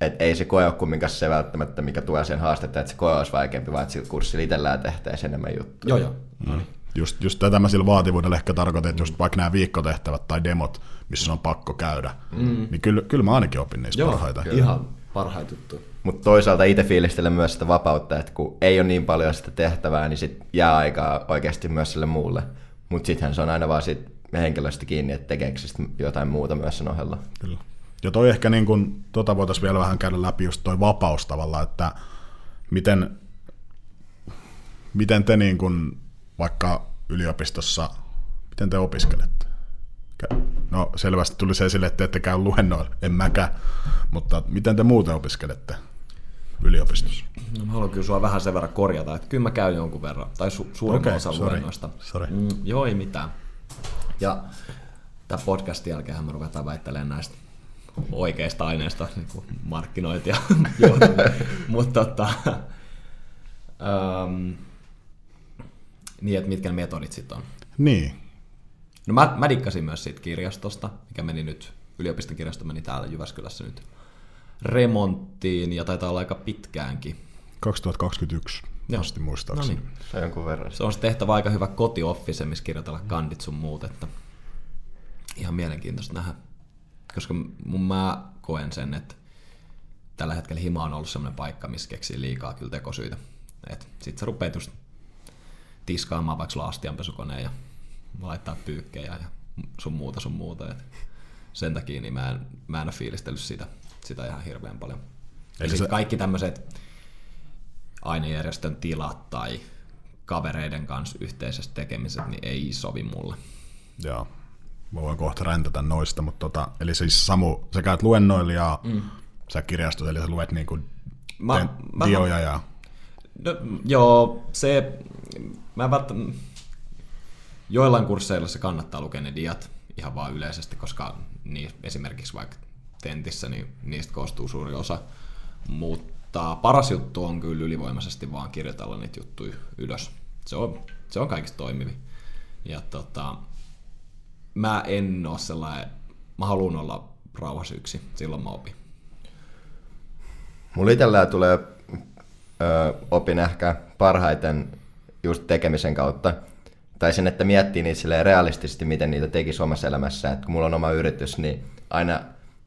et ei se koe ole kumminkaan se välttämättä, mikä tuo sen haastetta, että se koe olisi vaikeampi, vaan että sillä kurssilla itsellään tehtäisiin enemmän juttuja. Joo, joo. Mm. Just, just tätä mä sillä vaativuudella ehkä tarkoitan, että just vaikka nämä viikkotehtävät tai demot, missä on pakko käydä, mm. niin kyllä, kyllä mä ainakin opin niistä Joo, parhaita. Kyllä. ihan parhaita juttuja. Mutta toisaalta itse fiilistelen myös sitä vapautta, että kun ei ole niin paljon sitä tehtävää, niin sit jää aikaa oikeasti myös sille muulle. Mutta sittenhän se on aina vaan siitä henkilöstä kiinni, että tekeekö jotain muuta myös sen ohella. Kyllä. Ja toi ehkä niin kun, tota voitaisiin vielä vähän käydä läpi just toi vapaus tavalla, että miten, miten te niin kun, vaikka yliopistossa, miten te opiskelette? No selvästi tuli se esille, että ette käy luennoilla, en mäkään, mutta miten te muuten opiskelette yliopistossa? No, mä haluan kyllä sua vähän sen verran korjata, että kyllä mä käyn jonkun verran, tai su- suurin Okei, osa sorry, luennoista. sorry. Mm, joo, ei mitään. Ja tämän podcastin jälkeen me ruvetaan väittelemään näistä oikeista aineista, niin kuin markkinointia. [LAUGHS] Mutta tota, um, niin, että mitkä ne metodit sitten on. Niin, No mä, mä dikkasin myös siitä kirjastosta, mikä meni nyt, yliopiston kirjasto meni täällä Jyväskylässä nyt remonttiin ja taitaa olla aika pitkäänkin. 2021 Joo. asti No muistaakseni. niin. Se on jonkun verran. Se on se tehtävä aika hyvä kotioffice, missä kirjoitella kandit sun muut, että ihan mielenkiintoista nähdä. Koska mun mä koen sen, että tällä hetkellä hima on ollut semmoinen paikka, missä keksii liikaa kyllä tekosyitä. Et sit sä rupeat just tiskaamaan vaikka sulla on astianpesukoneen ja laittaa pyykkejä ja sun muuta sun muuta. Et sen takia niin mä en, mä en ole fiilistellyt sitä, sitä ihan hirveän paljon. Eli Eli se- se... kaikki tämmöiset ainejärjestön tilat tai kavereiden kanssa yhteisestä tekemiset, niin ei sovi mulle. Joo. Mä voin kohta räntätä noista, mutta tota, eli siis Samu, sä käyt luennoilla ja mm. sä kirjastot, eli sä luet niinku Mä- mä- dioja ja... No, joo, se, mä välttämättä, joillain kursseilla se kannattaa lukea ne diat ihan vaan yleisesti, koska niin, esimerkiksi vaikka tentissä, niin niistä koostuu suuri osa. Mutta paras juttu on kyllä ylivoimaisesti vaan kirjoitella niitä juttuja ylös. Se on, se on kaikista toimivi. Ja tota, mä en ole sellainen, mä haluan olla rauhassa yksi, silloin mä opin. Mulla itsellään tulee ö, opin ehkä parhaiten just tekemisen kautta. Tai sen, että miettii niitä realistisesti, miten niitä tekisi omassa elämässä. Et kun mulla on oma yritys, niin aina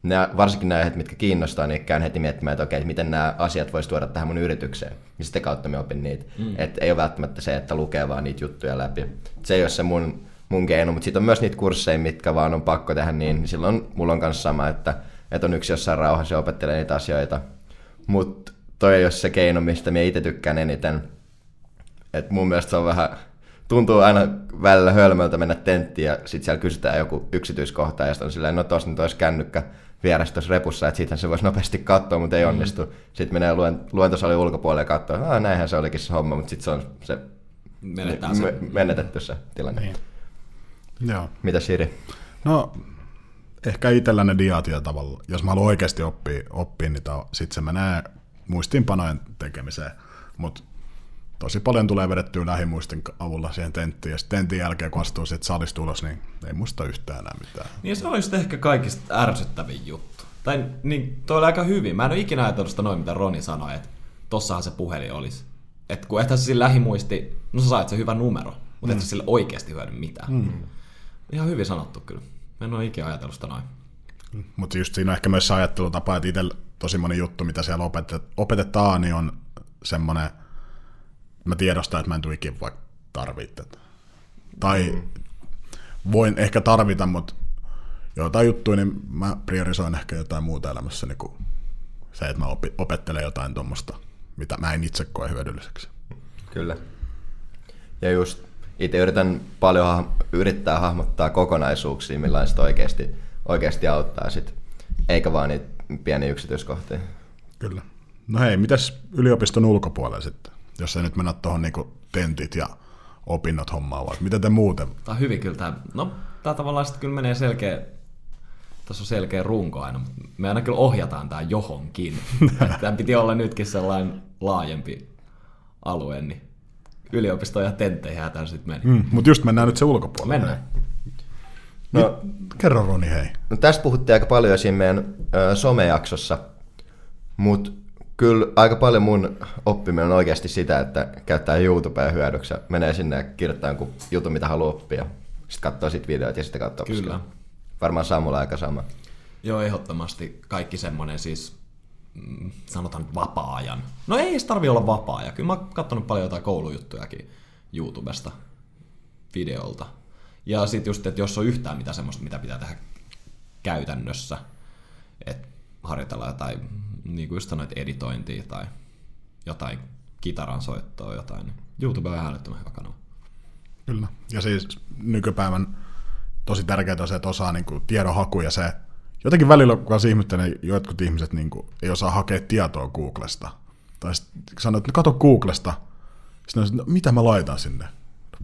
nämä, varsinkin nämä aiheet, mitkä kiinnostaa, niin käyn heti miettimään, että okei, miten nämä asiat voisi tuoda tähän mun yritykseen. Ja sitä kautta me opin niitä. Mm. Et ei ole välttämättä se, että lukee vaan niitä juttuja läpi. Se ei ole se mun, mun keino, mutta sitten on myös niitä kursseja, mitkä vaan on pakko tehdä niin. niin silloin mulla on kanssa sama, että, että on yksi jossain rauhassa ja opettelee niitä asioita. Mutta toi ei ole se keino, mistä me itse tykkään eniten. Et mun mielestä se on vähän, tuntuu aina välillä hölmöltä mennä tenttiin ja sitten siellä kysytään joku yksityiskohta ja sitten on silleen, no tos nyt olisi kännykkä vieressä tuossa repussa, että siitähän se voisi nopeasti katsoa, mutta ei onnistu. Sitten menee luen, luentosalin ulkopuolelle ja katsoo, että näinhän se olikin se homma, mutta sitten se on se Menettää se. me- menetetty se tilanne. Niin. Joo. Mitä Siri? No, ehkä itsellä ne diat ja tavalla, jos mä haluan oikeasti oppia, oppia niitä, sit se menee muistiinpanojen tekemiseen, mutta tosi paljon tulee vedettyä lähimuistin avulla siihen tenttiin, ja sitten tentin jälkeen, kun astuu siitä salista ulos, niin ei muista yhtään enää mitään. Niin se on just ehkä kaikista ärsyttävin juttu. Tai niin, toi oli aika hyvin. Mä en ole ikinä ajatellut sitä noin, mitä Roni sanoi, että tossahan se puhelin olisi. Että kun ethän se sillä lähimuisti, no sä sait se hyvä numero, mutta mm. et sä sille oikeasti hyödy mitään. Mm. Ihan hyvin sanottu kyllä. Mä en ole ikinä ajatellut sitä noin. Mutta just siinä on ehkä myös se ajattelutapa, että itsellä tosi moni juttu, mitä siellä opetet- opetetaan, niin on semmoinen, mä tiedostan, että mä en tule ikinä vaikka tarvitse tätä. Tai voin ehkä tarvita, mutta jotain juttuja, niin mä priorisoin ehkä jotain muuta elämässäni kuin se, että mä opettelen jotain tuommoista, mitä mä en itse koe hyödylliseksi. Kyllä. Ja just itse yritän paljon yrittää hahmottaa kokonaisuuksia, millä sitä oikeasti, oikeasti auttaa sit, eikä vaan niitä pieniä yksityiskohtia. Kyllä. No hei, mitäs yliopiston ulkopuolella sitten? Jos ei nyt mennä tuohon niinku tentit ja opinnot hommaavat? Miten te muuten? Tämä on hyvin kyllä tämä, no tämä tavallaan sitten kyllä menee selkeä, tässä on selkeä runko aina, mutta me aina kyllä ohjataan tämä johonkin. [LAUGHS] Tämä piti olla nytkin sellainen laajempi alue, niin yliopisto ja tentteihin tämä sitten meni. Mm, mutta just mennään nyt se ulkopuolelle. Mennään. No, Kerro Roni, hei. no tästä puhuttiin aika paljon siinä meidän ö, somejaksossa, mutta kyllä aika paljon mun oppiminen on oikeasti sitä, että käyttää YouTubea hyödyksi menee sinne ja kirjoittaa jonkun jutun, mitä haluaa oppia. Sitten katsoo sit videoita ja sitten katsoo Kyllä. Varmaan Samulla aika sama. Joo, ehdottomasti kaikki semmoinen siis, mm, sanotaan vapaa-ajan. No ei edes tarvi olla vapaa-aja. Kyllä mä oon katsonut paljon jotain koulujuttujakin YouTubesta, videolta. Ja sitten just, että jos on yhtään mitä semmoista, mitä pitää tehdä käytännössä, että harjoitella jotain, niin kuin just sanoit, editointia tai jotain kitaran soittoa, jotain, niin YouTube on ihan hyvä kanava. Kyllä. Ja siis nykypäivän tosi tärkeää on se, että osaa niin kuin, tiedonhaku ja se, jotenkin välillä kun kanssa ihmettelen, jotkut ihmiset niin kuin, ei osaa hakea tietoa Googlesta. Tai sitten sanoo, että no, kato Googlesta. Sitten on, no, mitä mä laitan sinne?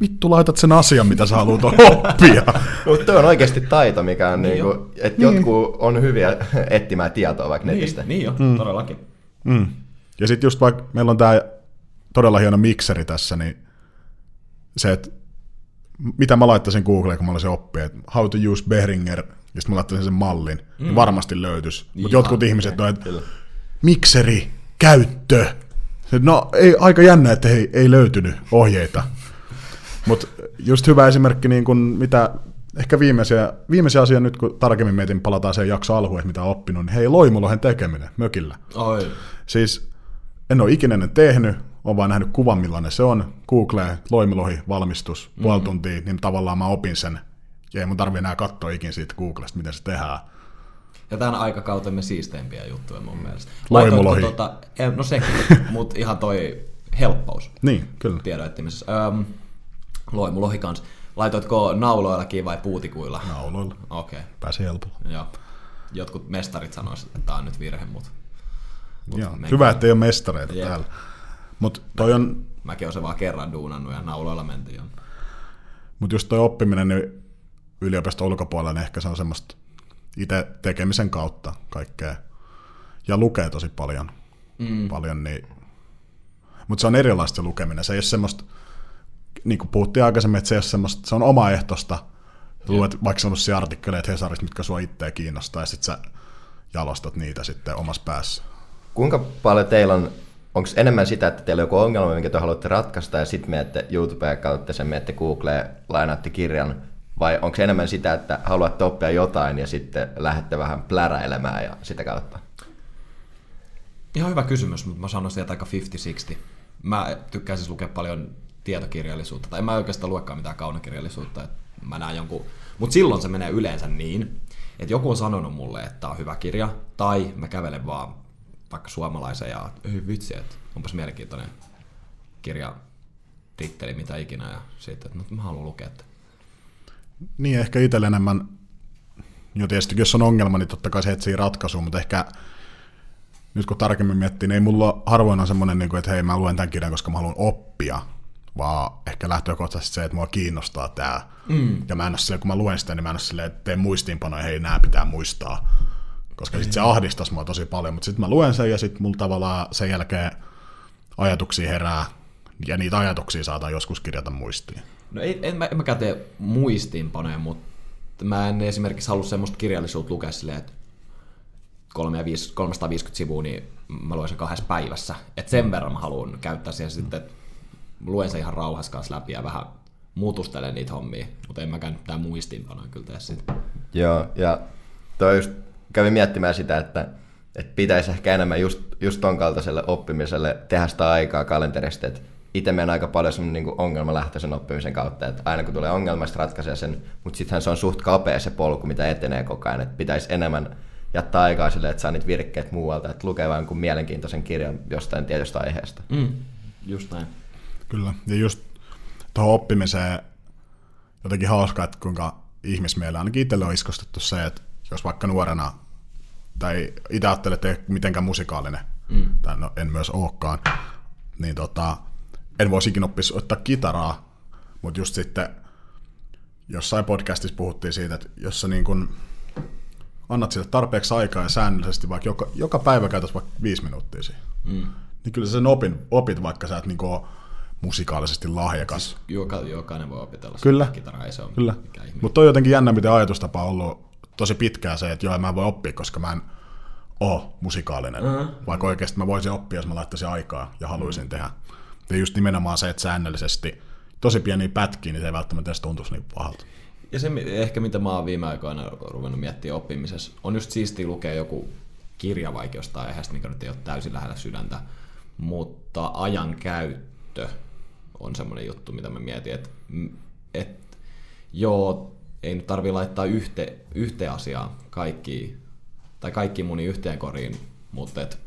Vittu laitat sen asian, mitä sä haluat oppia. [LAUGHS] Mutta tuo on oikeasti taito, mikä on, Niin niin jo. niinku, että jotkut on hyviä etsimään tietoa vaikka netistä. Niin, niin jo, mm. todellakin. Mm. Ja sitten just vaikka meillä on tämä todella hieno mikseri tässä, niin se, että mitä mä laittaisin Googleen, kun mä olisin oppia, että how to use Behringer, ja sitten mä laittaisin sen mallin, mm. niin varmasti löytyisi. Mutta jotkut ihmiset on, että mikseri, käyttö. Se, No ei, aika jännä, että ei, ei löytynyt ohjeita. Mutta just hyvä esimerkki, niin kun mitä ehkä viimeisiä, viimeisiä asia nyt, kun tarkemmin mietin, palataan sen jakso alkuun, mitä on oppinut, niin hei, loimulohen tekeminen mökillä. Oi. Siis en ole ikinä ennen tehnyt, olen vain nähnyt kuvan, millainen se on. Google, loimilohi, valmistus, mm-hmm. puoli tuntia, niin tavallaan mä opin sen. Ja ei mun tarvi enää katsoa ikin siitä Googlesta, miten se tehdään. Ja tämän aikakautemme siisteimpiä juttuja mun mielestä. Loimulohi. Eh, no sekin, [LAUGHS] mutta ihan toi helppous Niin, kyllä. tiedonetsimisessä. Öm, loimulohi kans. Laitoitko nauloillakin vai puutikuilla? Nauloilla. Okei, okay. Pääsi helpolla. joo. Jotkut mestarit sanoisivat, että tämä on nyt virhe, mutta Mut Joo. Hyvä, että ei ole mestareita Jep. täällä. Mutta toi on, mäkin olen se vaan kerran duunannut ja nauloilla mentiin jo. mut just toi oppiminen niin yliopiston ulkopuolella, niin ehkä se on semmoista itse tekemisen kautta kaikkea. Ja lukee tosi paljon. Mm. paljon niin. Mutta se on erilaista se lukeminen. Se ei ole semmoista, niin kuin puhuttiin aikaisemmin, että se, ei ole semmoista, se on omaehtoista. Sä luet vaikka semmoisia artikkeleita Hesarista, mitkä sua itseä kiinnostaa, ja sitten sä jalostat niitä sitten omassa päässä. Kuinka paljon teillä on, onko enemmän sitä, että teillä on joku ongelma, minkä te haluatte ratkaista, ja sitten menette YouTubeen, katsotte sen, menette Googleen, lainaatte kirjan, vai onko se enemmän sitä, että haluatte oppia jotain ja sitten lähdette vähän pläräilemään ja sitä kautta? Ihan hyvä kysymys, mutta mä sanoisin, että aika 50-60. Mä tykkään siis lukea paljon tietokirjallisuutta, tai en mä oikeastaan luekaan mitään kaunokirjallisuutta, mä näen jonkun... Mutta silloin se menee yleensä niin, että joku on sanonut mulle, että tämä on hyvä kirja, tai mä kävelen vaan vaikka suomalaisen ja ei vitsi, että onpas mielenkiintoinen kirja, titteli, mitä ikinä, ja sitten, että no, mä haluan lukea, että Niin, ehkä itsellä enemmän, jo tietysti jos on ongelma, niin totta kai se etsii ratkaisua, mutta ehkä nyt kun tarkemmin miettii, niin ei mulla harvoin on semmoinen, niin että hei mä luen tämän kirjan, koska mä haluan oppia, vaan ehkä lähtökohtaisesti se, että mua kiinnostaa tämä. Mm. Ja mä en ole silleen, kun mä luen sitä, niin mä en ole silleen, että teen muistiinpanoja, hei nämä pitää muistaa. Koska sitten se ahdistaisi mua tosi paljon, mutta sitten mä luen sen ja sitten mulla tavallaan sen jälkeen ajatuksia herää, ja niitä ajatuksia saadaan joskus kirjata muistiin. No ei, en, mä, en mäkään tee muistiinpanoja, mutta mä en esimerkiksi halua semmoista kirjallisuutta lukea silleen, että 350 sivua, niin mä luen sen kahdessa päivässä. Et sen verran mä haluan käyttää siihen sitten, että luen sen ihan rauhassa kanssa läpi ja vähän muutustelen niitä hommia, mutta en mäkään mitään muistiinpanoja kyllä tee sitä. Joo, ja toi just kävin miettimään sitä, että, että pitäisi ehkä enemmän just, just ton kaltaiselle oppimiselle tehdä sitä aikaa kalenterista, että itse menen aika paljon semmoinen niin ongelmalähtöisen oppimisen kautta, että aina kun tulee ongelma, sitten ratkaisee sen, mutta sittenhän se on suht kapea se polku, mitä etenee koko ajan, että pitäisi enemmän jättää aikaa sille, että saa niitä virkkeet muualta, että lukee vain kuin mielenkiintoisen kirjan jostain tietystä aiheesta. Mm, just näin. Kyllä, ja just tuohon oppimiseen jotenkin hauskaa, että kuinka ihmismielellä ainakin itselle on iskostettu se, että jos vaikka nuorena, tai itse ajattelee, että ei mitenkään musikaalinen, mm. tai no, en myös olekaan, niin tota, en voisi ikinä oppia soittaa kitaraa, Mutta just sitten jossain podcastissa puhuttiin siitä, että jos sä niin kun annat sille tarpeeksi aikaa ja säännöllisesti, vaikka joka, joka päivä käytäisi vaikka viisi minuuttia siihen, mm. niin kyllä sä sen opin, opit, vaikka sä et niin ole musikaalisesti lahjakas. Siis joka, jokainen voi opetella Kyllä. kitaraa, ei se ole Kyllä. Mutta on jotenkin jännä, miten ajatustapa on ollut tosi pitkään se, että joo, mä en voi oppia, koska mä en ole musikaalinen. Mhm. Mm-hmm. Vaikka oikeasti mä voisin oppia, jos mä laittaisin aikaa ja haluaisin mm-hmm. tehdä. Ja just nimenomaan se, että säännöllisesti tosi pieniä pätkiä, niin se ei välttämättä edes tuntuisi niin pahalta. Ja se ehkä mitä mä oon viime aikoina ruvennut miettimään oppimisessa, on just siistiä lukea joku kirja vaikka jostain aiheesta, mikä nyt ei ole täysin lähellä sydäntä, mutta ajan käyttö on semmoinen juttu, mitä mä mietin, että et, joo, ei nyt tarvi laittaa yhte, yhteen asiaan kaikki, tai kaikki muni yhteen koriin, mutta et,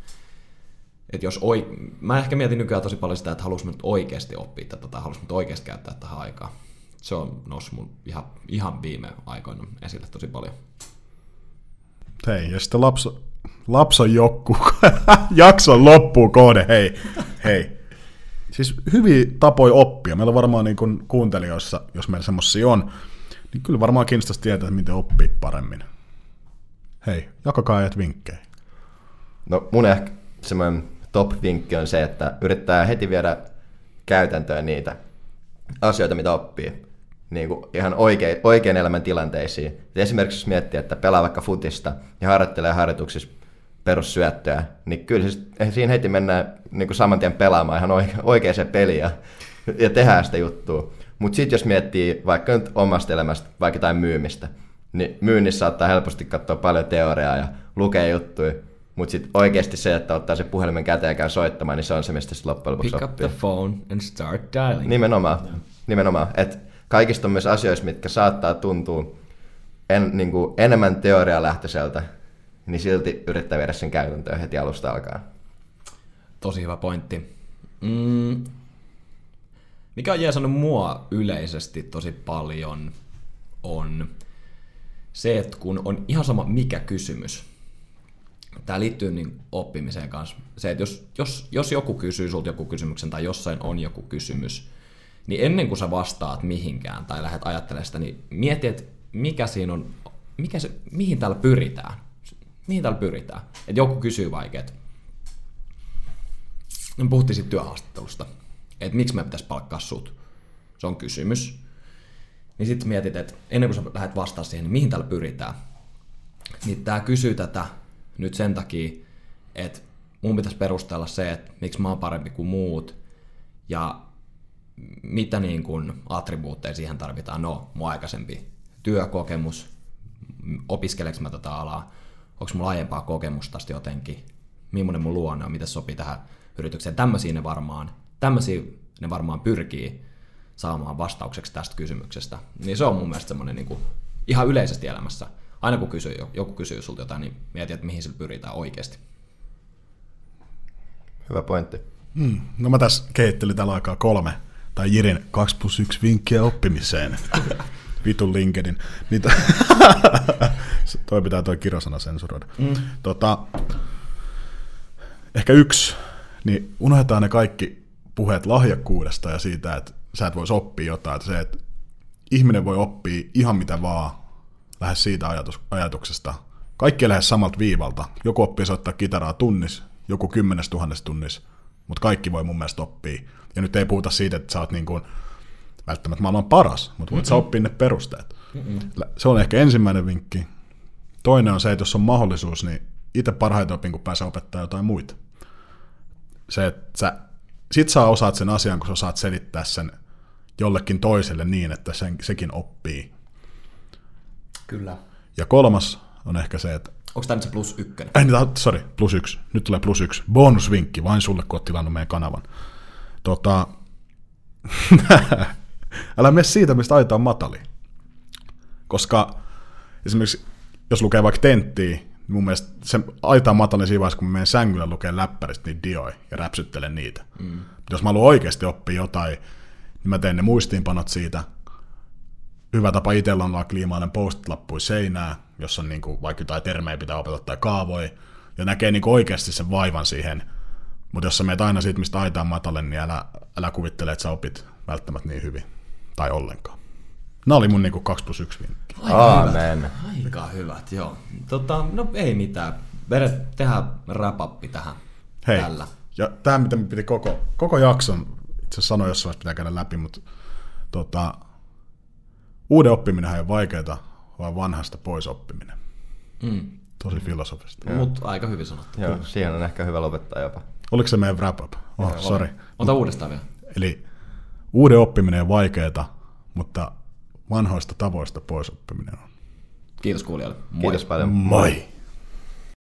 et jos oi, mä ehkä mietin nykyään tosi paljon sitä, että haluaisin nyt oikeasti oppia tätä tai haluaisin nyt oikeasti käyttää tähän aikaa. Se on noussut mun ihan, ihan viime aikoina esille tosi paljon. Hei, ja sitten lapso, lapson jokku, [LAUGHS] jakson loppuun kohde, hei, hei. Siis hyviä tapoja oppia. Meillä on varmaan niin kuin kuuntelijoissa, jos meillä semmoisia on, niin kyllä varmaan kiinnostaisi tietää, miten oppii paremmin. Hei, jakakaa ajat vinkkejä. No mun ehkä semmoinen top-vinkki on se, että yrittää heti viedä käytäntöön niitä asioita, mitä oppii. Niin kuin ihan oikein, oikein elämän tilanteisiin. Esimerkiksi jos miettii, että pelaa vaikka futista ja harjoittelee harjoituksissa perussyöttöä, niin kyllä siis siinä heti mennään niin kuin saman tien pelaamaan ihan oike- oikeaan peliin ja, ja tehdään sitä juttua. Mutta sitten jos miettii vaikka nyt omasta elämästä, vaikka jotain myymistä, niin myynnissä saattaa helposti katsoa paljon teoriaa ja lukea juttuja, mutta sitten oikeasti se, että ottaa se puhelimen käteen ja käy soittamaan, niin se on se, mistä sitten loppujen lopuksi Pick up oppii. the phone and start dialing. Nimenomaan. Nimenomaan. Et kaikista on myös asioissa, mitkä saattaa tuntua en, niin kuin enemmän teorialähtöiseltä, niin silti yrittää viedä sen käytäntöön heti alusta alkaen. Tosi hyvä pointti. Mm. Mikä on jeesannut mua yleisesti tosi paljon on se, että kun on ihan sama mikä kysymys, tämä liittyy niin oppimiseen kanssa. Se, että jos, jos, jos joku kysyy sulta joku kysymyksen tai jossain on joku kysymys, niin ennen kuin sä vastaat mihinkään tai lähdet ajattelemaan sitä, niin mieti, että mikä siinä on, mikä se, mihin täällä pyritään. Mihin täällä pyritään. Että joku kysyy vaikka, että me puhuttiin siitä työhaastattelusta, että miksi me pitäisi palkkaa sut. Se on kysymys. Niin sitten mietit, että ennen kuin sä lähdet vastaamaan siihen, niin mihin täällä pyritään. Niin tää kysyy tätä nyt sen takia, että mun pitäisi perustella se, että miksi mä oon parempi kuin muut ja mitä niin kuin attribuutteja siihen tarvitaan. No, mun aikaisempi työkokemus, opiskeleks mä tätä alaa, onko mulla aiempaa kokemusta tästä jotenkin, millainen mun luonne on, miten se sopii tähän yritykseen. Tämmöisiä ne varmaan, tämmöisiä ne varmaan pyrkii saamaan vastaukseksi tästä kysymyksestä. Niin se on mun mielestä semmoinen niin kuin, ihan yleisesti elämässä. Aina kun kysyy, joku kysyy sulta jotain, niin mieti, että mihin sillä pyritään oikeasti. Hyvä pointti. Hmm. No mä tässä kehittelin tällä aikaa kolme, tai Jirin 2 plus 1 vinkkiä oppimiseen. [LAUGHS] Vitun LinkedIn. Niitä... [LAUGHS] toi pitää toi kirosana sensuroida. Mm. Tota, ehkä yksi, niin unohdetaan ne kaikki puheet lahjakkuudesta ja siitä, että sä et voisi oppia jotain. Että se, että ihminen voi oppia ihan mitä vaan, lähes siitä ajatus, ajatuksesta. Kaikki lähes samalta viivalta. Joku oppii soittaa kitaraa tunnis, joku kymmenes tuhannes tunnis, mutta kaikki voi mun mielestä oppia. Ja nyt ei puhuta siitä, että sä oot niin kuin välttämättä maailman paras, mutta voit sä oppia ne perusteet. Mm-mm. Se on ehkä ensimmäinen vinkki. Toinen on se, että jos on mahdollisuus, niin itse parhaiten opin, kun pääsee opettaa jotain muita. Se, että sä, sit sä osaat sen asian, kun sä osaat selittää sen jollekin toiselle niin, että sen, sekin oppii. Kyllä. Ja kolmas on ehkä se, että Onko tämä nyt se plus ykkönen? Ei, sorry, plus yksi. Nyt tulee plus yksi. Bonusvinkki vain sulle, kun oot tilannut meidän kanavan. Tota, [LAUGHS] älä mene siitä, mistä aita on matali. Koska esimerkiksi, jos lukee vaikka tenttiä, niin mun mielestä se aita on matali siinä vaiheessa, kun mä menen sängyllä lukee läppäristä niitä dioja ja räpsyttelen niitä. Mm. Jos mä haluan oikeasti oppia jotain, niin mä teen ne muistiinpanot siitä. Hyvä tapa itsellä on vaikka liimainen post-lappui seinää, jossa on niin kuin, vaikka jotain termejä pitää opetella tai kaavoja, ja näkee niin kuin oikeasti sen vaivan siihen. Mutta jos sä meet aina siitä, mistä aita on matalle, niin älä, älä kuvittele, että sä opit välttämättä niin hyvin. tai ollenkaan. Nämä oli mun niinku 2 plus 1 vinkki. Aamen. Hyvät. Aika hyvät, joo. Tota, no ei mitään. Vere, tehdään rapappi tähän. Hei, Tällä. ja tämä mitä me piti koko, koko jakson, itse asiassa sanoa jossain pitää käydä läpi, mutta tota, uuden oppiminen ei ole vaikeaa, vaan vanhasta pois oppiminen. Mm. Tosi filosofista. Mutta aika hyvin sanottu. Joo, siihen on ehkä hyvä lopettaa jopa. Oliko se meidän wrap up? Oh, sorry. Ota uudestaan vielä. Eli uuden oppiminen on vaikeaa, mutta vanhoista tavoista pois oppiminen on. Kiitos kuulijoille. Moi. Kiitos paljon. Moi!